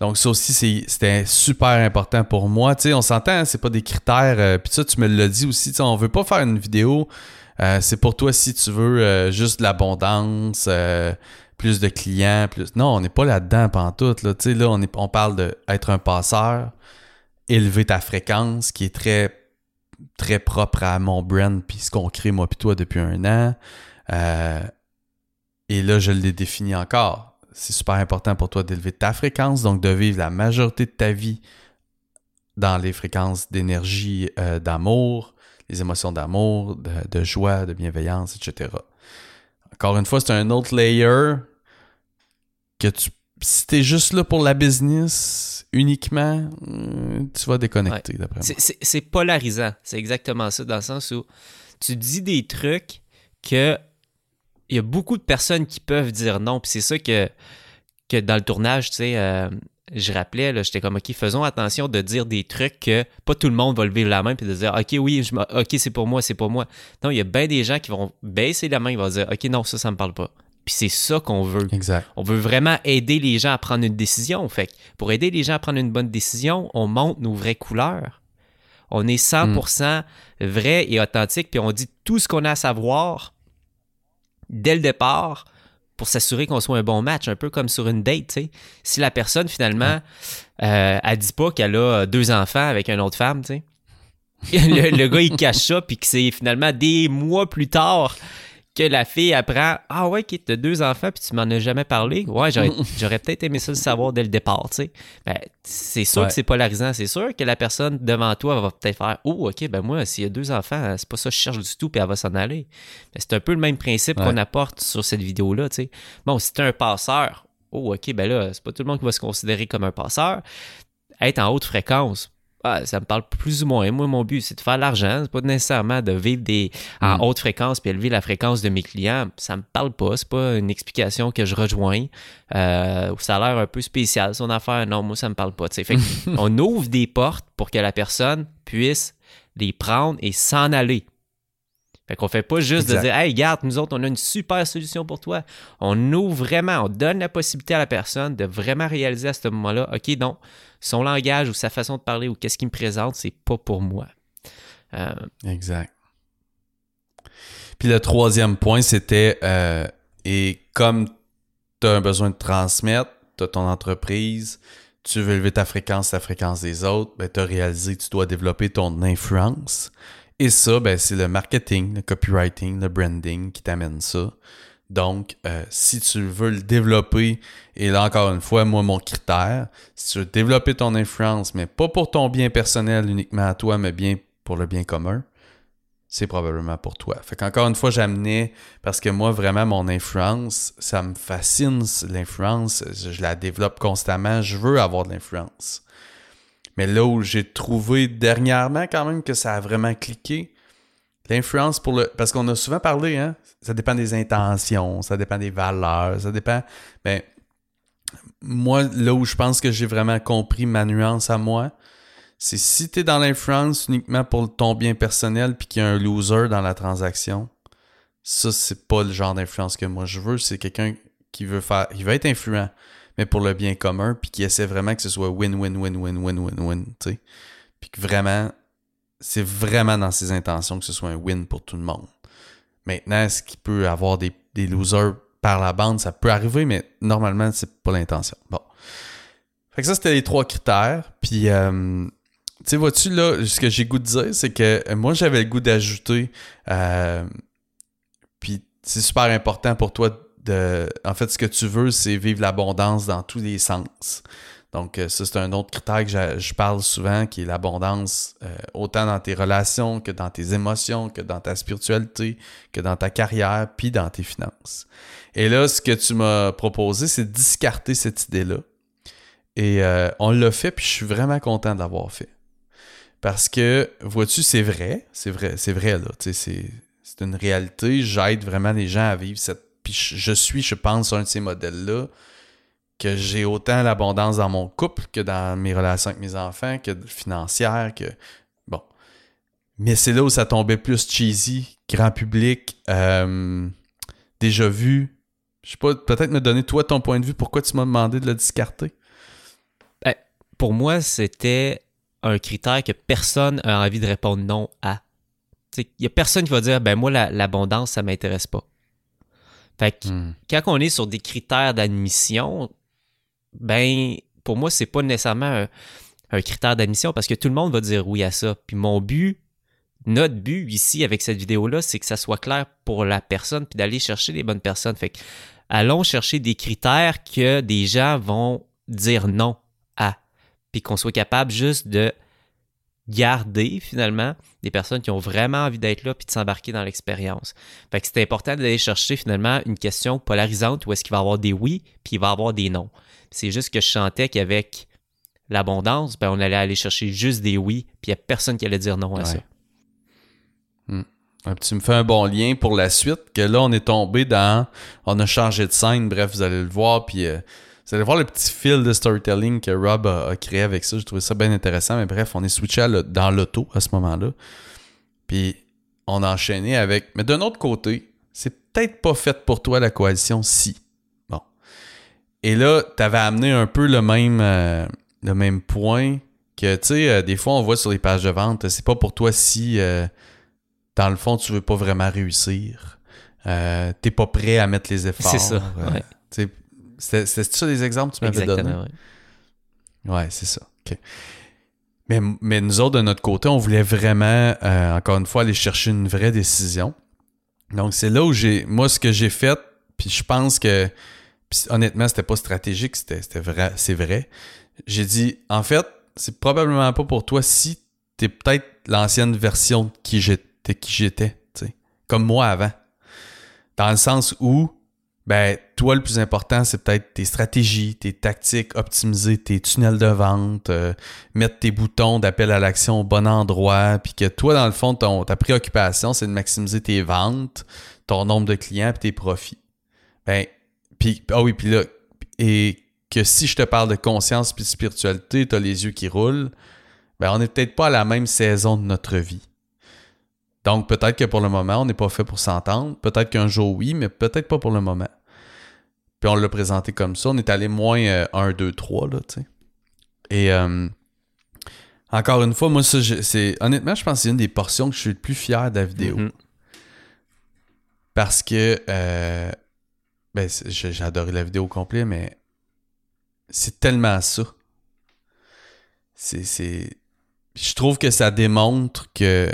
Donc ça aussi, c'était super important pour moi. Tu sais, on s'entend, hein, c'est pas des critères. euh, Puis ça, tu me l'as dit aussi, tu sais, on veut pas faire une vidéo. euh, c'est pour toi si tu veux euh, juste l'abondance, plus de clients, plus. Non, on n'est pas là-dedans pantoute. Là. Tu sais, là, on, est, on parle d'être un passeur, élever ta fréquence, qui est très très propre à mon brand puis ce qu'on crée moi puis toi depuis un an. Et là, je l'ai défini encore. C'est super important pour toi d'élever ta fréquence, donc de vivre la majorité de ta vie dans les fréquences d'énergie, euh, d'amour, les émotions d'amour, de, de joie, de bienveillance, etc. Encore une fois, c'est un autre layer que tu. Si t'es juste là pour la business uniquement, euh, tu vas déconnecter d'après moi. C'est polarisant. C'est exactement ça, dans le sens où tu dis des trucs que il y a beaucoup de personnes qui peuvent dire non. Puis c'est ça que, que dans le tournage, tu sais, euh, je rappelais, là, j'étais comme, OK, faisons attention de dire des trucs que pas tout le monde va lever la main puis de dire, OK, oui, je OK, c'est pour moi, c'est pour moi. Non, il y a bien des gens qui vont baisser la main, ils vont dire, OK, non, ça, ça me parle pas. Puis c'est ça qu'on veut. Exact. On veut vraiment aider les gens à prendre une décision. Fait que pour aider les gens à prendre une bonne décision, on montre nos vraies couleurs. On est 100% vrai et authentique, puis on dit tout ce qu'on a à savoir dès le départ pour s'assurer qu'on soit un bon match, un peu comme sur une date. Si la personne, finalement, euh, elle dit pas qu'elle a deux enfants avec une autre femme, le, le gars, il cache ça, puis que c'est finalement des mois plus tard que la fille apprend Ah ouais, ok, t'as deux enfants, puis tu m'en as jamais parlé. Ouais, j'aurais, j'aurais peut-être aimé ça le savoir dès le départ, tu sais. Ben, c'est sûr Ouais. que c'est polarisant. C'est sûr que la personne devant toi va peut-être faire Oh, ok, ben moi, s'il y a deux enfants, c'est pas ça que je cherche du tout, puis elle va s'en aller. Ben, c'est un peu le même principe Ouais. qu'on apporte sur cette vidéo-là, tu sais. Bon, si t'es un passeur, oh, ok, ben là, c'est pas tout le monde qui va se considérer comme un passeur. Être en haute fréquence, ah, ça me parle plus ou moins. Moi, mon but, c'est de faire l'argent. C'est pas nécessairement de vivre des, en Mm. haute fréquence puis élever la fréquence de mes clients. Ça me parle pas. C'est pas une explication que je rejoins. Euh, ça a l'air un peu spécial, son affaire. Non, moi, ça me parle pas. Fait on ouvre des portes pour que la personne puisse les prendre et s'en aller. Fait qu'on fait pas juste Exact. de dire Hey, regarde, nous autres, on a une super solution pour toi. On ouvre vraiment, on donne la possibilité à la personne de vraiment réaliser à ce moment-là, OK, non, son langage ou sa façon de parler ou qu'est-ce qu'il me présente, c'est pas pour moi. Euh, Exact. Puis le troisième point, c'était, euh, et comme tu as un besoin de transmettre, tu as ton entreprise, tu veux élever ta fréquence, la fréquence des autres, ben, tu as réalisé que tu dois développer ton influence. Et ça, ben, c'est le marketing, le copywriting, le branding qui t'amène ça. Donc, euh, si tu veux le développer, et là encore une fois, moi, mon critère, si tu veux développer ton influence, mais pas pour ton bien personnel uniquement à toi, mais bien pour le bien commun, c'est probablement pour toi. Fait qu'encore une fois, j'amenais, parce que moi, vraiment, mon influence, ça me fascine, l'influence, je, je la développe constamment, je veux avoir de l'influence. Mais là où j'ai trouvé dernièrement quand même que ça a vraiment cliqué, L'influence pour le. Parce qu'on a souvent parlé, hein? Ça dépend des intentions, ça dépend des valeurs, ça dépend. Ben, moi, là où je pense que j'ai vraiment compris ma nuance à moi, c'est si tu es dans l'influence uniquement pour ton bien personnel puis qu'il y a un loser dans la transaction, ça, c'est pas le genre d'influence que moi je veux. C'est quelqu'un qui veut faire. Il va être influent, mais pour le bien commun, puis qui essaie vraiment que ce soit win-win-win-win-win-win-win, tu sais. Puis que vraiment, c'est vraiment dans ses intentions que ce soit un win pour tout le monde. Maintenant, est-ce qu'il peut avoir des, des losers par la bande? Ça peut arriver, mais normalement, c'est pas l'intention. Bon. Fait que ça, c'était les trois critères. Puis, euh, tu sais, vois-tu, là, ce que j'ai goût de dire, c'est que euh, moi, j'avais le goût d'ajouter. Euh, puis, c'est super important pour toi de. En fait, ce que tu veux, c'est vivre l'abondance dans tous les sens. Donc, euh, ça, c'est un autre critère que je, parle souvent, qui est l'abondance, autant dans tes relations que dans tes émotions, que dans ta spiritualité, que dans ta carrière, puis dans tes finances. Et là, ce que tu m'as proposé, c'est discarter cette idée-là. Et on l'a fait, puis je suis vraiment content de l'avoir fait. Parce que, vois-tu, c'est vrai, c'est vrai, c'est vrai, là, c'est une réalité. J'aide vraiment les gens à vivre cette. Puis je suis, je pense, un de ces modèles-là, que j'ai autant l'abondance dans mon couple que dans mes relations avec mes enfants, que financière, que. Bon. Mais c'est là où ça tombait plus cheesy, grand public, euh, déjà vu. Je sais pas, peut-être me donner toi ton point de vue, pourquoi tu m'as demandé de le discarter? Ben, pour moi, c'était un critère que personne a envie de répondre non à. Il n'y a personne qui va dire ben moi, l'abondance, ça ça m'intéresse pas. Fait que hmm. quand on est sur des critères d'admission, ben pour moi, c'est pas nécessairement un, critère d'admission parce que tout le monde va dire oui à ça. Puis mon but, notre but ici avec cette vidéo-là, c'est que ça soit clair pour la personne puis d'aller chercher les bonnes personnes. Fait que allons chercher des critères que des gens vont dire non puis qu'on soit capable juste de garder finalement des personnes qui ont vraiment envie d'être là puis de s'embarquer dans l'expérience. Fait que c'est important d'aller chercher finalement une question polarisante où est-ce qu'il va y avoir des oui puis il va y avoir des non. C'est juste que je sentais qu'avec l'abondance, ben on allait aller chercher juste des oui puis il n'y a personne qui allait dire non à ça. Hmm. Tu me fais un bon lien pour la suite, que là, on est tombé dans... On a changé de scène, bref, vous allez le voir, puis euh, vous allez voir le petit fil de storytelling que Rob a, créé avec ça. J'ai trouvé ça bien intéressant. Mais bref, on est switché dans l'auto à ce moment-là. Puis on a enchaîné avec. Mais d'un autre côté, c'est peut-être pas fait pour toi la coalition si. Bon. Et là, t'avais amené un peu le même, euh, le même point que, tu sais, euh, des fois, on voit sur les pages de vente, c'est pas pour toi si, euh, dans le fond, tu veux pas vraiment réussir. T'es pas prêt à mettre les efforts. C'est ça. Ouais. C'est ça des exemples que tu m'avais donné? Ouais, ouais c'est ça. Mais, mais, nous autres, de notre côté, on voulait vraiment, euh, encore une fois, aller chercher une vraie décision. Donc, c'est là où j'ai. Moi, ce que j'ai fait, puis je pense que. honnêtement, c'était pas stratégique, c'était vrai. C'est vrai. J'ai dit, en fait, c'est probablement pas pour toi si t'es peut-être l'ancienne version de qui j'étais, qui j'étais, comme moi avant. Dans le sens où ben, toi, le plus important, c'est peut-être tes stratégies, tes tactiques, optimiser tes tunnels de vente, euh, mettre tes boutons d'appel à l'action au bon endroit, puis que toi, dans le fond, ton, ta préoccupation, c'est de maximiser tes ventes, ton nombre de clients, puis tes profits. Ben, puis, ah oui, puis là, et que si je te parle de conscience puis de spiritualité, tu as les yeux qui roulent, ben, on n'est peut-être pas à la même saison de notre vie. Donc, peut-être que pour le moment, on n'est pas fait pour s'entendre. Peut-être qu'un jour, oui, mais peut-être pas pour le moment. Puis on l'a présenté comme ça. On est allé moins 1, 2, 3, là, tu sais. Et euh, encore une fois, moi, ça, c'est honnêtement, je pense que c'est une des portions que je suis le plus fier de la vidéo. Mm-hmm. Parce que, euh, ben, j'ai adoré la vidéo au complet, mais c'est tellement ça. C'est. Je trouve que ça démontre que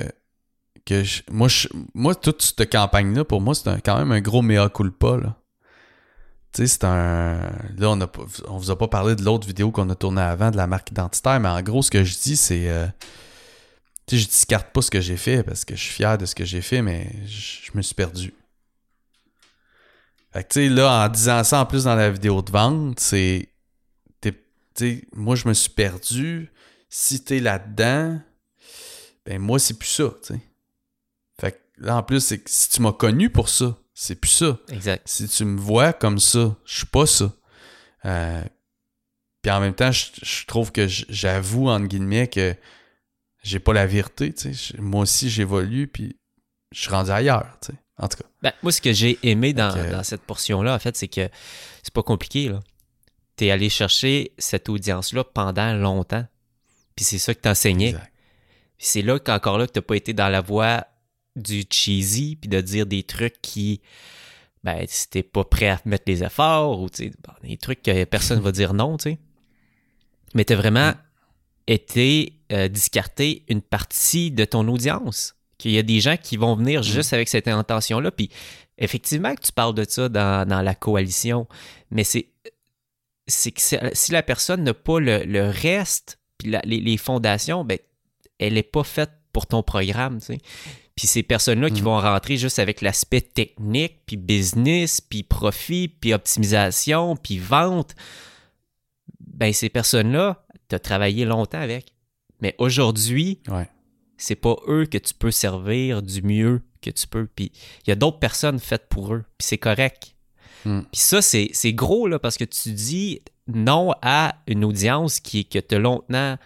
moi, moi, toute cette campagne-là, pour moi, c'est quand même un gros mea culpa. Là. Tu sais, c'est un. Là, on, a, on vous a pas parlé de l'autre vidéo qu'on a tournée avant de la marque identitaire, mais en gros, ce que je dis, c'est. Euh, tu sais, je discarte pas ce que j'ai fait parce que je suis fier de ce que j'ai fait, mais je, me suis perdu. Fait que, tu sais, là, en disant ça en plus dans la vidéo de vente, c'est. Tu sais, moi, je me suis perdu. Si t'es là-dedans, ben moi, c'est plus ça, tu sais. Là, en plus, c'est que si tu m'as connu pour ça, c'est plus ça. Exact. Si tu me vois comme ça, je suis pas ça. Euh, puis en même temps, je, je trouve que j'avoue, entre guillemets, que j'ai pas la vérité, tu sais. Je- Moi aussi, j'évolue, puis je suis rendu ailleurs, tu sais. En tout cas. Ben, moi, ce que j'ai aimé dans, que- dans cette portion-là, en fait, c'est que c'est pas compliqué. là. T'es allé chercher cette audience-là pendant longtemps. Puis c'est ça que t'enseignais. Exact. Puis c'est là qu'encore là que t'as pas été dans la voie du cheesy, puis de dire des trucs qui, ben, si t'es pas prêt à mettre les efforts, ou tu bon, des trucs que personne va dire non, tu sais. Mais t'as vraiment été euh, discarté une partie de ton audience. Qu'il y a des gens qui vont venir juste avec cette intention-là, puis effectivement que tu parles de ça dans, dans la coalition, mais c'est c'est que si la personne n'a pas le, le reste, puis la- les, les fondations, ben, elle n'est pas faite pour ton programme, tu sais. Puis ces personnes-là qui Mm. vont rentrer juste avec l'aspect technique, puis business, puis profit, puis optimisation, puis vente, ben ces personnes-là, tu as travaillé longtemps avec. Mais aujourd'hui, Ouais. c'est pas eux que tu peux servir du mieux que tu peux. Puis il y a d'autres personnes faites pour eux, puis c'est correct. Mm. Puis ça, c'est c'est gros, là, parce que tu dis non à une audience qui, que tu longtemps...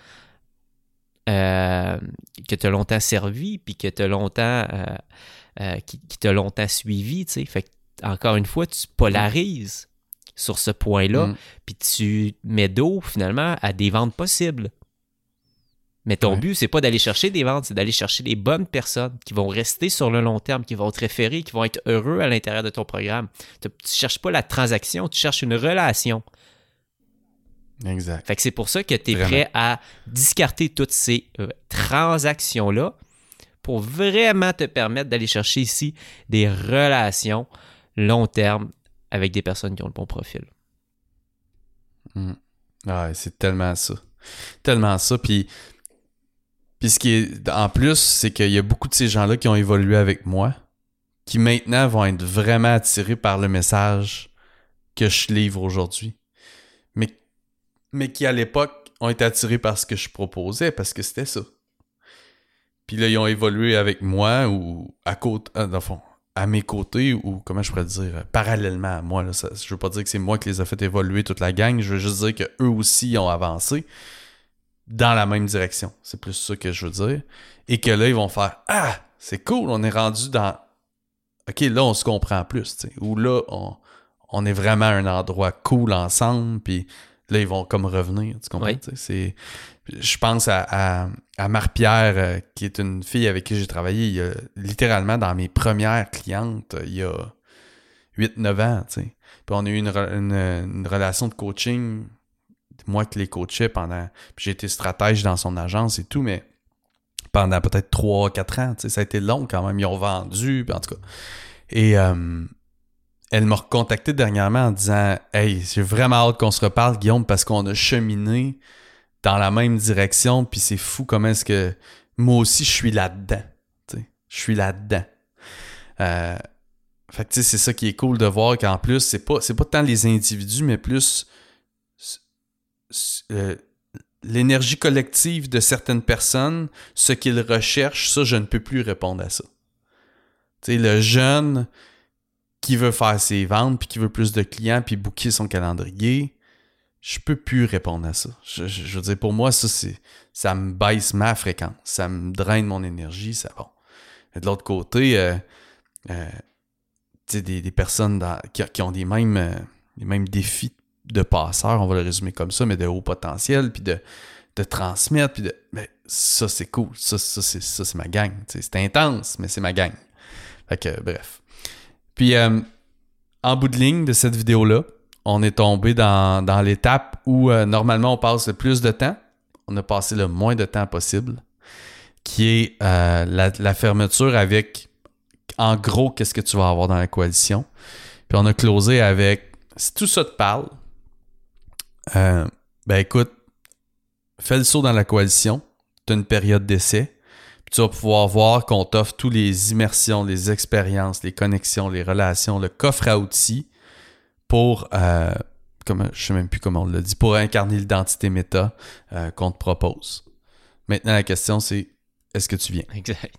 euh, que tu longtemps servi, puis que tu longtemps... euh, euh, qui, qui t'a longtemps suivi, tu sais. Fait que, encore une fois, tu polarises sur ce point-là, Mm. puis tu mets d'eau, finalement, à des ventes possibles. Mais ton Ouais. but, c'est pas d'aller chercher des ventes, c'est d'aller chercher les bonnes personnes qui vont rester sur le long terme, qui vont te référer, qui vont être heureux à l'intérieur de ton programme. Tu, tu cherches pas la transaction, tu cherches une relation. Exact. Fait que c'est pour ça que tu es Vraiment. prêt à discarter toutes ces euh, transactions-là pour vraiment te permettre d'aller chercher ici des relations long terme avec des personnes qui ont le bon profil. Ouais, c'est tellement ça. Tellement ça. Puis, puis ce qui est en plus, c'est qu'il y a beaucoup de ces gens-là qui ont évolué avec moi, qui maintenant vont être vraiment attirés par le message que je livre aujourd'hui. Mais, qui à l'époque ont été attirés par ce que je proposais parce que c'était ça. Puis là, ils ont évolué avec moi ou à côté, euh, dans fond, à mes côtés ou comment je pourrais dire, euh, parallèlement à moi. Là, ça, je veux pas dire que c'est moi qui les a fait évoluer toute la gang, je veux juste dire que eux aussi ont avancé dans la même direction. C'est plus ça que je veux dire. Et que là, ils vont faire Ah, c'est cool, on est rendu dans. Ok, là, on se comprend plus. Ou là, on, on est vraiment à un endroit cool ensemble. Puis là, ils vont comme revenir. Tu comprends? Oui. C'est. Je pense à, à, à Marie-Pierre, euh, qui est une fille avec qui j'ai travaillé il y a, littéralement dans mes premières clientes il y a 8-9 ans. tu sais. Puis on a eu une, re- une, une relation de coaching, moi qui les coachais pendant. Puis j'ai été stratège dans son agence et tout, mais pendant peut-être 3-4 ans. tu sais, Ça a été long quand même. Ils ont vendu, puis en tout cas. Et euh, elle m'a recontacté dernièrement en disant Hey, j'ai vraiment hâte qu'on se reparle, Guillaume, parce qu'on a cheminé dans la même direction, puis c'est fou comment est-ce que moi aussi je suis là-dedans. Je suis là-dedans. Euh, fait que c'est ça qui est cool de voir qu'en plus, c'est pas, pas tant les individus, mais plus euh, l'énergie collective de certaines personnes, ce qu'ils recherchent, ça, je ne peux plus répondre à ça. Tu sais, le jeune qui veut faire ses ventes, puis qui veut plus de clients, puis booker son calendrier, je peux plus répondre à ça. Je, veux dire, pour moi, ça, ça me baisse ma fréquence, ça me draine mon énergie, ça bon. Et de l'autre côté, euh, euh, tu des, personnes qui, ont des mêmes, euh, les mêmes défis de passeurs, on va le résumer comme ça, mais de haut potentiel, puis de, transmettre, puis de. Mais ça, c'est cool. Ça, c'est, ça, c'est ma gang. C'est intense, mais c'est ma gang. Fait bref. Puis, euh, en bout de ligne de cette vidéo-là, on est tombé dans, dans l'étape où euh, normalement on passe le plus de temps. On a passé le moins de temps possible, qui est euh, la, la fermeture avec, en gros, qu'est-ce que tu vas avoir dans la coalition. Puis on a closé avec, si tout ça te parle, euh, ben écoute, fais le saut dans la coalition, tu as une période d'essai, tu vas pouvoir voir qu'on t'offre tous les immersions, les expériences, les connexions, les relations, le coffre à outils pour, euh, comment, je sais même plus comment on l'a dit, pour incarner l'identité méta euh, qu'on te propose. Maintenant, la question c'est, est-ce que tu viens? Exact.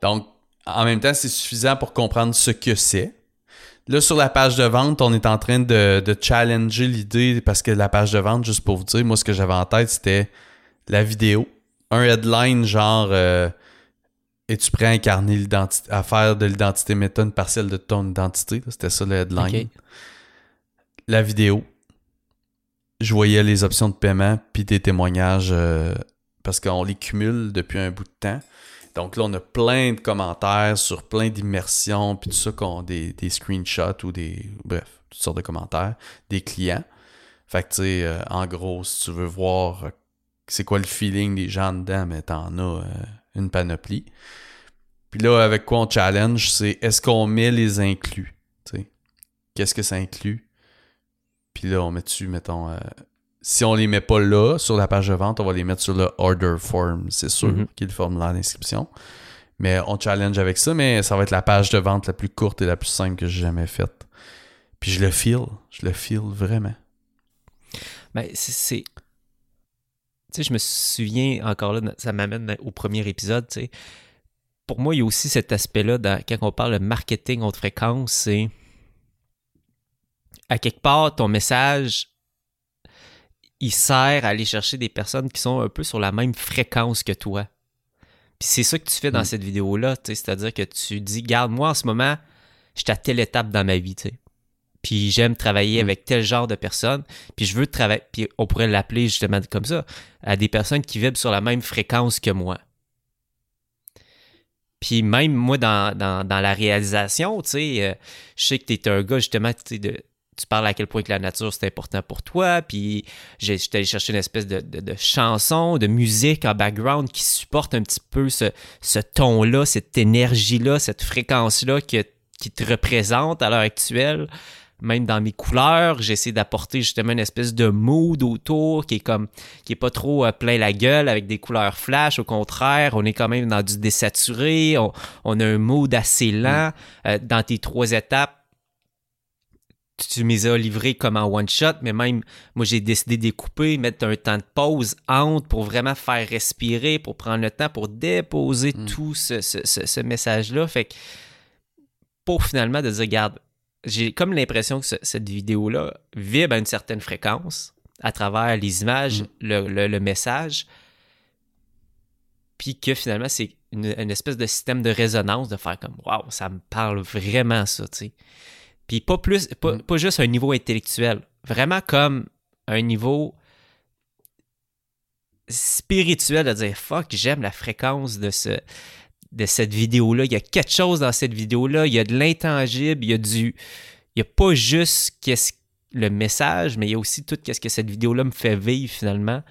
Donc, en même temps, c'est suffisant pour comprendre ce que c'est. Là, sur la page de vente, on est en train de, de challenger l'idée parce que la page de vente, juste pour vous dire, moi, ce que j'avais en tête, c'était la vidéo. Un headline genre euh, Es-tu prêt à incarner l'identité, à faire de l'identité méta une partielle de ton identité? C'était ça le headline. La vidéo. Je voyais les options de paiement puis des témoignages euh, parce qu'on les cumule depuis un bout de temps. Donc là, on a plein de commentaires sur plein d'immersions, puis tout ça, qu'on des, des screenshots ou des. Bref, toutes sortes de commentaires des clients. Fait que, tu sais, euh, en gros, si tu veux voir c'est quoi le feeling des gens dedans, mais t'en as euh, une panoplie. Puis là, avec quoi on challenge, c'est est-ce qu'on met les inclus? Qu'est-ce que ça inclut? Puis là, on met dessus, mettons, euh, si on les met pas là, sur la page de vente, on va les mettre sur le order form, c'est sûr, Mhm. qui est le formulaire d'inscription. Mais on challenge avec ça, mais ça va être la page de vente la plus courte et la plus simple que j'ai jamais faite. Puis je le feel, je le feel vraiment. Ben, c'est- sais, je me souviens encore là, ça m'amène au premier épisode, tu sais. Pour moi, il y a aussi cet aspect-là, quand on parle de marketing haute fréquence, c'est. À quelque part, ton message, il sert à aller chercher des personnes qui sont un peu sur la même fréquence que toi. Puis c'est ça que tu fais dans Mm. cette vidéo-là, tu sais. C'est-à-dire que tu dis, garde, moi en ce moment, je suis à telle étape dans ma vie, tu sais. Puis j'aime travailler Mm. avec tel genre de personnes. Puis je veux travailler. Puis on pourrait l'appeler justement comme ça, à des personnes qui vibrent sur la même fréquence que moi. Puis même moi, dans, dans, dans la réalisation, tu sais, euh, je sais que tu es un gars, justement, tu de- tu parles à quel point que la nature, c'est important pour toi. Puis j'étais allé chercher une espèce de, de, de chanson, de musique en background qui supporte un petit peu ce, ce ton-là, cette énergie-là, cette fréquence-là que- qui te représente à l'heure actuelle même dans mes couleurs, j'essaie d'apporter justement une espèce de mood autour qui est comme qui est pas trop euh, plein la gueule avec des couleurs flash. Au contraire, on est quand même dans du désaturé. On, on a un mood assez lent. Euh, dans tes trois étapes, tu me les as livrés comme en one shot, mais même moi j'ai décidé de les couper, mettre un temps de pause entre pour vraiment faire respirer, pour prendre le temps pour déposer Mm. tout ce, ce- ce- ce message-là. Fait que pour finalement de dire, regarde, j'ai comme l'impression que ce- cette vidéo-là vibre à une certaine fréquence à travers les images, Mm. le, le- le message, puis que finalement, c'est une, une espèce de système de résonance de faire comme Waouh, ça me parle vraiment ça, tu sais. Puis pas plus, pas, Mm. pas juste un niveau intellectuel, vraiment comme un niveau spirituel de dire fuck, j'aime la fréquence de ce de cette vidéo-là. Il y a quelque chose dans cette vidéo-là. Il y a de l'intangible. Il y a du. Il y a pas juste qu'est-ce le message, mais il y a aussi tout qu'est-ce que cette vidéo-là me fait vivre finalement.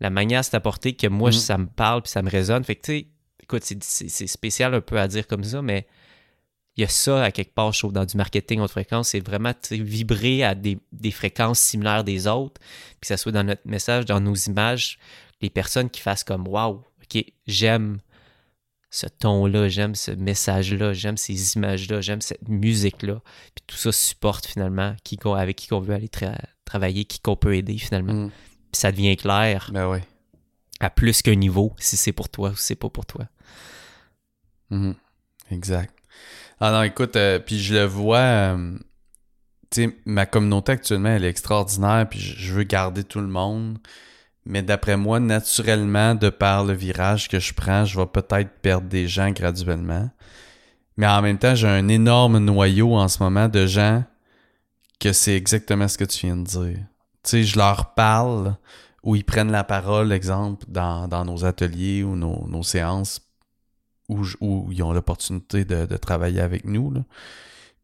La manière c'est apporté que moi, Mhm. ça me parle puis ça me résonne. Fait que tu sais, écoute, c'est- spécial un peu à dire comme ça, mais il y a ça à quelque part, je trouve, dans du marketing haute fréquence. C'est vraiment vibrer à des, des fréquences similaires des autres, puis que ça soit dans notre message, dans nos images, les personnes qui fassent comme Waouh, ok, j'aime ce ton-là, j'aime ce message-là, j'aime ces images-là, j'aime cette musique-là. Puis tout ça supporte finalement qui avec qui qu'on veut aller tra- travailler, qui qu'on peut aider finalement. Mm. Puis ça devient clair Ben ouais. à plus qu'un niveau, si c'est pour toi ou si c'est pas pour toi. Mhm. Exact. Ah non, écoute, euh, puis je le vois, euh, tu sais, ma communauté actuellement, elle est extraordinaire, puis je veux garder tout le monde. Mais d'après moi, naturellement, de par le virage que je prends, je vais peut-être perdre des gens graduellement. Mais en même temps, j'ai un énorme noyau en ce moment de gens que c'est exactement ce que tu viens de dire. Tu sais, je leur parle ou ils prennent la parole, exemple, dans, dans nos ateliers ou nos, séances où, ils ont l'opportunité de, travailler avec nous. Là.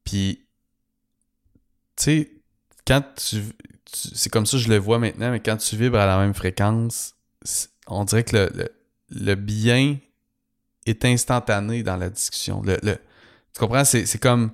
Puis, tu sais, quand tu- C'est comme ça je le vois maintenant, mais quand tu vibres à la même fréquence, on dirait que le, bien est instantané dans la discussion. Le, tu comprends? C'est comme.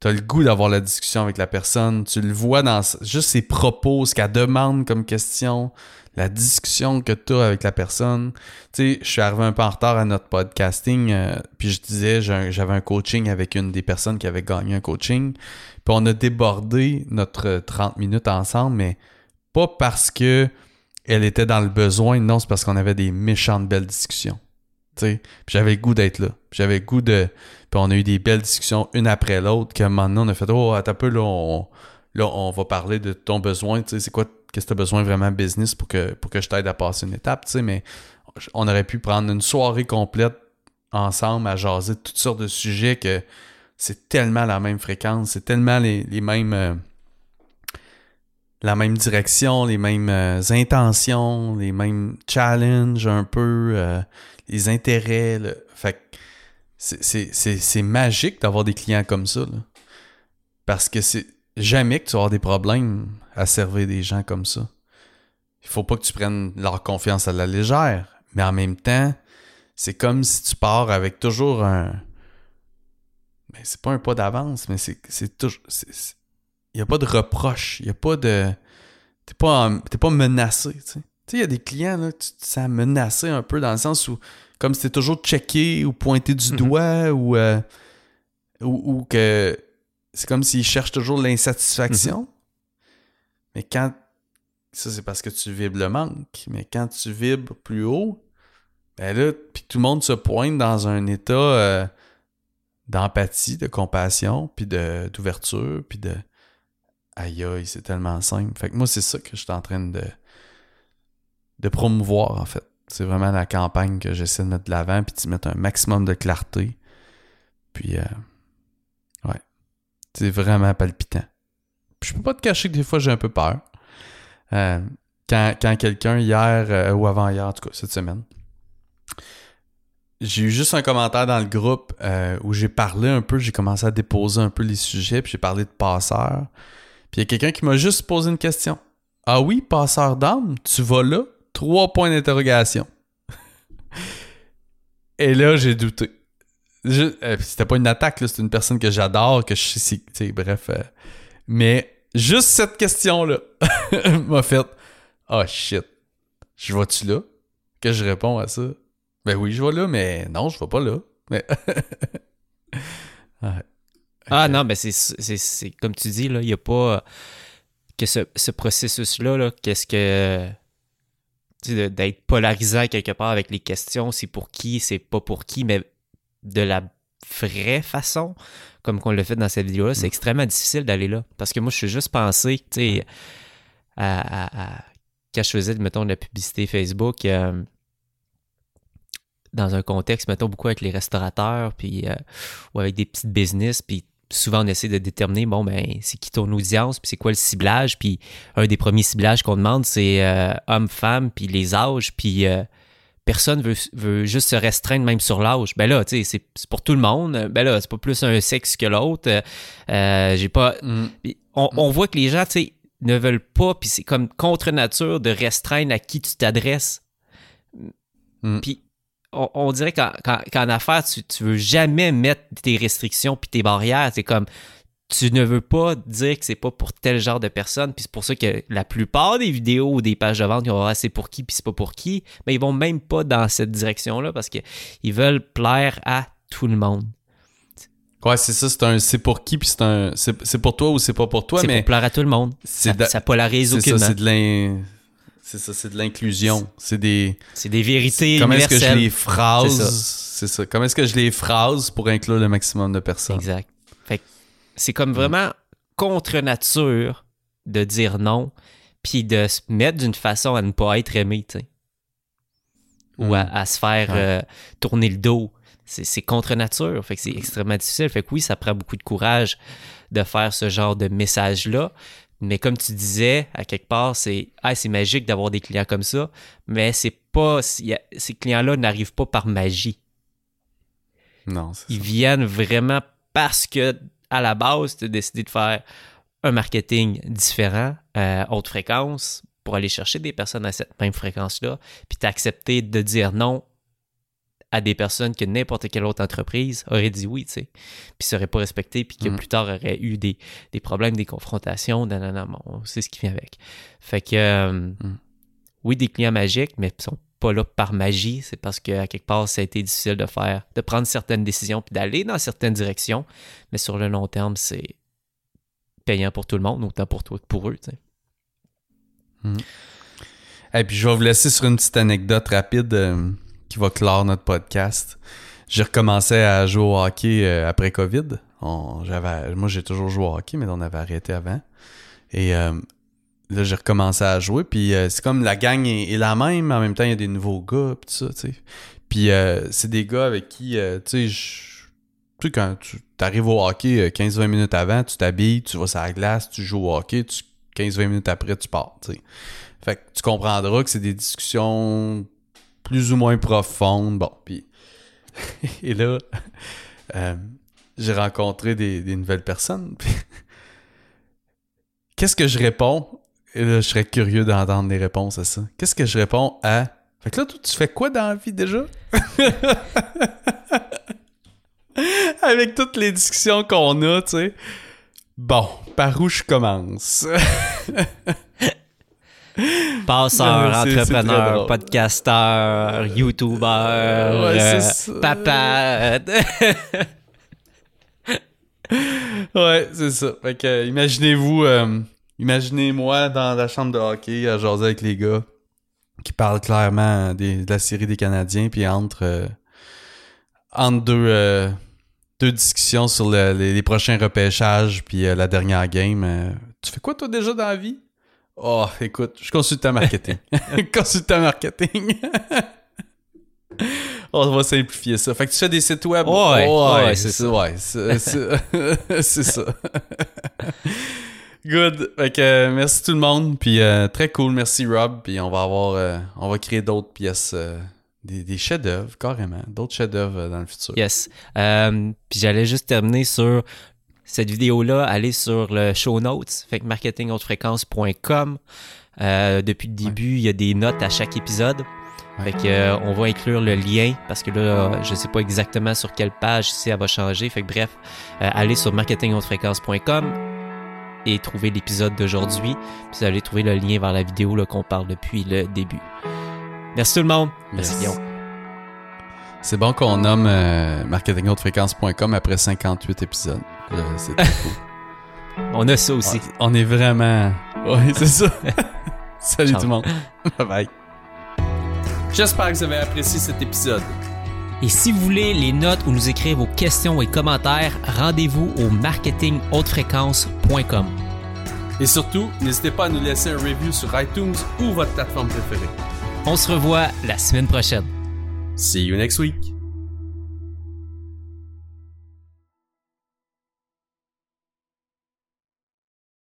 Tu as le goût d'avoir la discussion avec la personne. Tu le vois dans juste ses propos, ce qu'elle demande comme question, la discussion que tu as avec la personne. Tu sais, je suis arrivé un peu en retard à notre podcasting, euh, puis je disais, j'avais un coaching avec une des personnes qui avait gagné un coaching, puis on a débordé notre euh, 30 minutes ensemble, mais pas parce que elle était dans le besoin, non, c'est parce qu'on avait des méchantes belles discussions. J'avais le goût d'être là. J'avais le goût de. Puis on a eu des belles discussions une après l'autre. Que maintenant on a fait Oh, attends un peu, là, on, là, on va parler de ton besoin. C'est quoi, qu'est-ce que tu as besoin vraiment business pour que, pour que je t'aide à passer une étape. Mais on aurait pu prendre une soirée complète ensemble à jaser de toutes sortes de sujets que c'est tellement la même fréquence, c'est tellement les, mêmes. Euh, la même direction, les mêmes euh, intentions, les mêmes challenges un peu, euh, les intérêts. Là. C'est magique d'avoir des clients comme ça. Parce que c'est jamais que tu vas avoir des problèmes à servir des gens comme ça. Il faut pas que tu prennes leur confiance à la légère. Mais en même temps, c'est comme si tu pars avec toujours un. Mais c'est pas un pas d'avance, mais c'est toujours. Il n'y a pas de reproche. Il n'y a pas de. T'es pas, pas menacé. Tu sais, il y a des clients, là, tu te sens menacé un peu dans le sens où, comme si t'es toujours checké ou pointé du mhm. doigt euh, ou, ou, que c'est comme s'ils cherchent toujours l'insatisfaction. Mhm. Mais quand. Ça, c'est parce que tu vibres le manque. Mais quand tu vibres plus haut, ben là, puis tout le monde se pointe dans un état euh, d'empathie, de compassion, puis d'ouverture, puis de. Aïe aïe, c'est tellement simple. Fait que moi, c'est ça que je suis en train de, de promouvoir, en fait. C'est vraiment la campagne que j'essaie de mettre de l'avant, puis de mettre un maximum de clarté. Puis, euh, ouais. C'est vraiment palpitant. Puis je peux pas te cacher que des fois, j'ai un peu peur. Euh, quand, quand quelqu'un, hier euh, ou avant-hier, en tout cas, cette semaine, j'ai eu juste un commentaire dans le groupe où j'ai parlé un peu, j'ai commencé à déposer un peu les sujets, puis j'ai parlé de passeur. Puis il y a quelqu'un qui m'a juste posé une question. Ah oui, passeur d'âme, tu vas là? Trois points d'interrogation. Et là, j'ai douté. Euh, c'était pas une attaque, c'était une personne que j'adore, que je sais, bref. Euh, mais juste cette question-là m'a fait Oh shit, je vais-tu là? Que je réponds à ça? Ben oui, je vais là, mais non, je vais pas là. Mais... Ah non, ben c'est comme tu dis, là, il n'y a pas que ce, processus-là, -là, qu'est-ce que. D'être polarisant quelque part avec les questions, c'est pour qui, c'est pas pour qui, mais de la vraie façon, comme qu'on l'a fait dans cette vidéo-là, c'est mm. extrêmement difficile d'aller là. Parce que moi, je suis juste pensé, tu sais, à, quand je faisais, mettons, de la publicité Facebook, euh, dans un contexte, mettons, beaucoup avec les restaurateurs, puis, euh, ou avec des petites business, puis souvent on essaie de déterminer bon ben c'est qui ton audience puis c'est quoi le ciblage puis un des premiers ciblages qu'on demande c'est euh, homme femme puis les âges puis euh, personne veut, veut juste se restreindre même sur l'âge. Ben là tu sais c'est pour tout le monde. Ben là c'est pas plus un sexe que l'autre. Euh, j'ai pas mm. on, voit que les gens tu sais ne veulent pas puis c'est comme contre nature de restreindre à qui tu t'adresses. Mm. puis on, dirait qu'en affaires, tu, tu veux jamais mettre tes restrictions puis tes barrières. C'est comme tu ne veux pas dire que c'est pas pour tel genre de personne, puis c'est pour ça que la plupart des vidéos ou des pages de vente, ils vont c'est pour qui, puis c'est pas pour qui, mais ils vont même pas dans cette direction-là parce qu'ils veulent plaire à tout le monde. Ouais, c'est ça, c'est un c'est pour qui, puis c'est un c'est pour toi ou c'est pas pour toi, mais... C'est pour plaire à tout le monde. Ça, ça polarise aucunement. C'est ça, c'est de l'in... C'est ça, c'est de l'inclusion. C'est des. C'est des vérités Comment est-ce que je les phrase? C'est ça. Comment est-ce que je les phrase pour inclure le maximum de personnes? Exact. Fait c'est comme vraiment contre nature de dire non, puis de se mettre d'une façon à ne pas être aimé, tu sais. Ou à, mm. se faire euh, tourner le dos. C'est contre nature. Fait que c'est extrêmement difficile. Fait que oui, ça prend beaucoup de courage de faire ce genre de message-là. Mais comme tu disais, à quelque part, c'est ah, c'est magique d'avoir des clients comme ça, mais c'est pas ces clients-là n'arrivent pas par magie. Non, Ils viennent vraiment parce que à la base, tu as décidé de faire un marketing différent, euh, haute fréquence, pour aller chercher des personnes à cette même fréquence-là, puis tu as accepté de dire non à des personnes que n'importe quelle autre entreprise aurait dit oui, tu sais, puis serait pas respecté, puis que mm. plus tard aurait eu des, problèmes, des confrontations, nanana, bon, c'est ce qui vient avec. Fait que, euh, mm. oui, des clients magiques, mais ils sont pas là par magie, c'est parce qu'à quelque part, ça a été difficile de faire, de prendre certaines décisions, puis d'aller dans certaines directions, mais sur le long terme, c'est payant pour tout le monde, autant pour toi que pour eux, tu sais. Et mm. puis je vais vous laisser sur une petite anecdote rapide. Euh, qui va clore notre podcast. J'ai recommencé à jouer au hockey euh, après COVID. Moi, j'ai toujours joué au hockey, mais on avait arrêté avant. Et euh, là, j'ai recommencé à jouer. Puis euh, c'est comme la gang est, la même, mais en même temps, il y a des nouveaux gars, puis ça. Puis c'est des gars avec qui, tu sais, tu quand tu arrives au hockey euh, 15-20 minutes avant, tu t'habilles, tu vas sur la glace, tu joues au hockey, tu, 15-20 minutes après, tu pars. Fait que tu comprendras que c'est des discussions plus ou moins profondes. Bon, puis... Et là, euh, j'ai rencontré des, des nouvelles personnes. puis Qu'est-ce que je réponds? Et là, je serais curieux d'entendre les réponses à ça. Qu'est-ce que je réponds à... Fait que là, toi, tu fais quoi dans la vie déjà? Avec toutes les discussions qu'on a, tu sais. Bon, par où je commence? Passeur, entrepreneur, podcasteur, youtubeur, Ouais, euh, papa. Ouais, c'est ça. Fait que, euh, imaginez-vous, euh, imaginez-moi dans la chambre de hockey à jaser avec les gars qui parlent clairement des- de la série des Canadiens, puis entre, euh, entre deux, deux discussions sur le- les, les prochains repêchages, puis la dernière game. tu fais quoi toi déjà dans la vie? Oh, écoute, je suis consultant marketing. consultant marketing. On va simplifier ça. Fait que tu fais des sites web? Ouais, Oh, ouais, c'est ça. Ouais, c'est ça. Good. Fait que euh, merci tout le monde. Puis euh, très cool. Merci Rob. Puis on va avoir, euh, on va créer d'autres pièces, des, des chefs-d'œuvre carrément, d'autres chefs-d'œuvre dans le futur. Yes. Puis j'allais juste terminer sur cette vidéo-là, aller sur le show notes, fait que marketinghautefréquence.com. Euh, depuis le début, il y a des notes à chaque épisode. Fait que euh, on va inclure le lien parce que là, je sais pas exactement sur quelle page si elle va changer. Fait que bref, euh, allez sur marketinghautefréquence.com et trouver l'épisode d'aujourd'hui. Puis vous allez trouver le lien vers la vidéo là, qu'on parle depuis le début. Merci tout le monde. Merci Yes. C'est bon qu'on nomme euh, marketinghautefréquence.com après 58 épisodes. Euh, cool. On a ça aussi. On est vraiment. Ouais, c'est ça. Salut Ciao. tout le monde. bye bye. J'espère que vous avez apprécié cet épisode. Et si vous voulez les notes ou nous écrire vos questions et commentaires, rendez-vous au marketinghautefréquence.com. Et surtout, n'hésitez pas à nous laisser un review sur iTunes ou votre plateforme préférée. On se revoit la semaine prochaine. See you next week.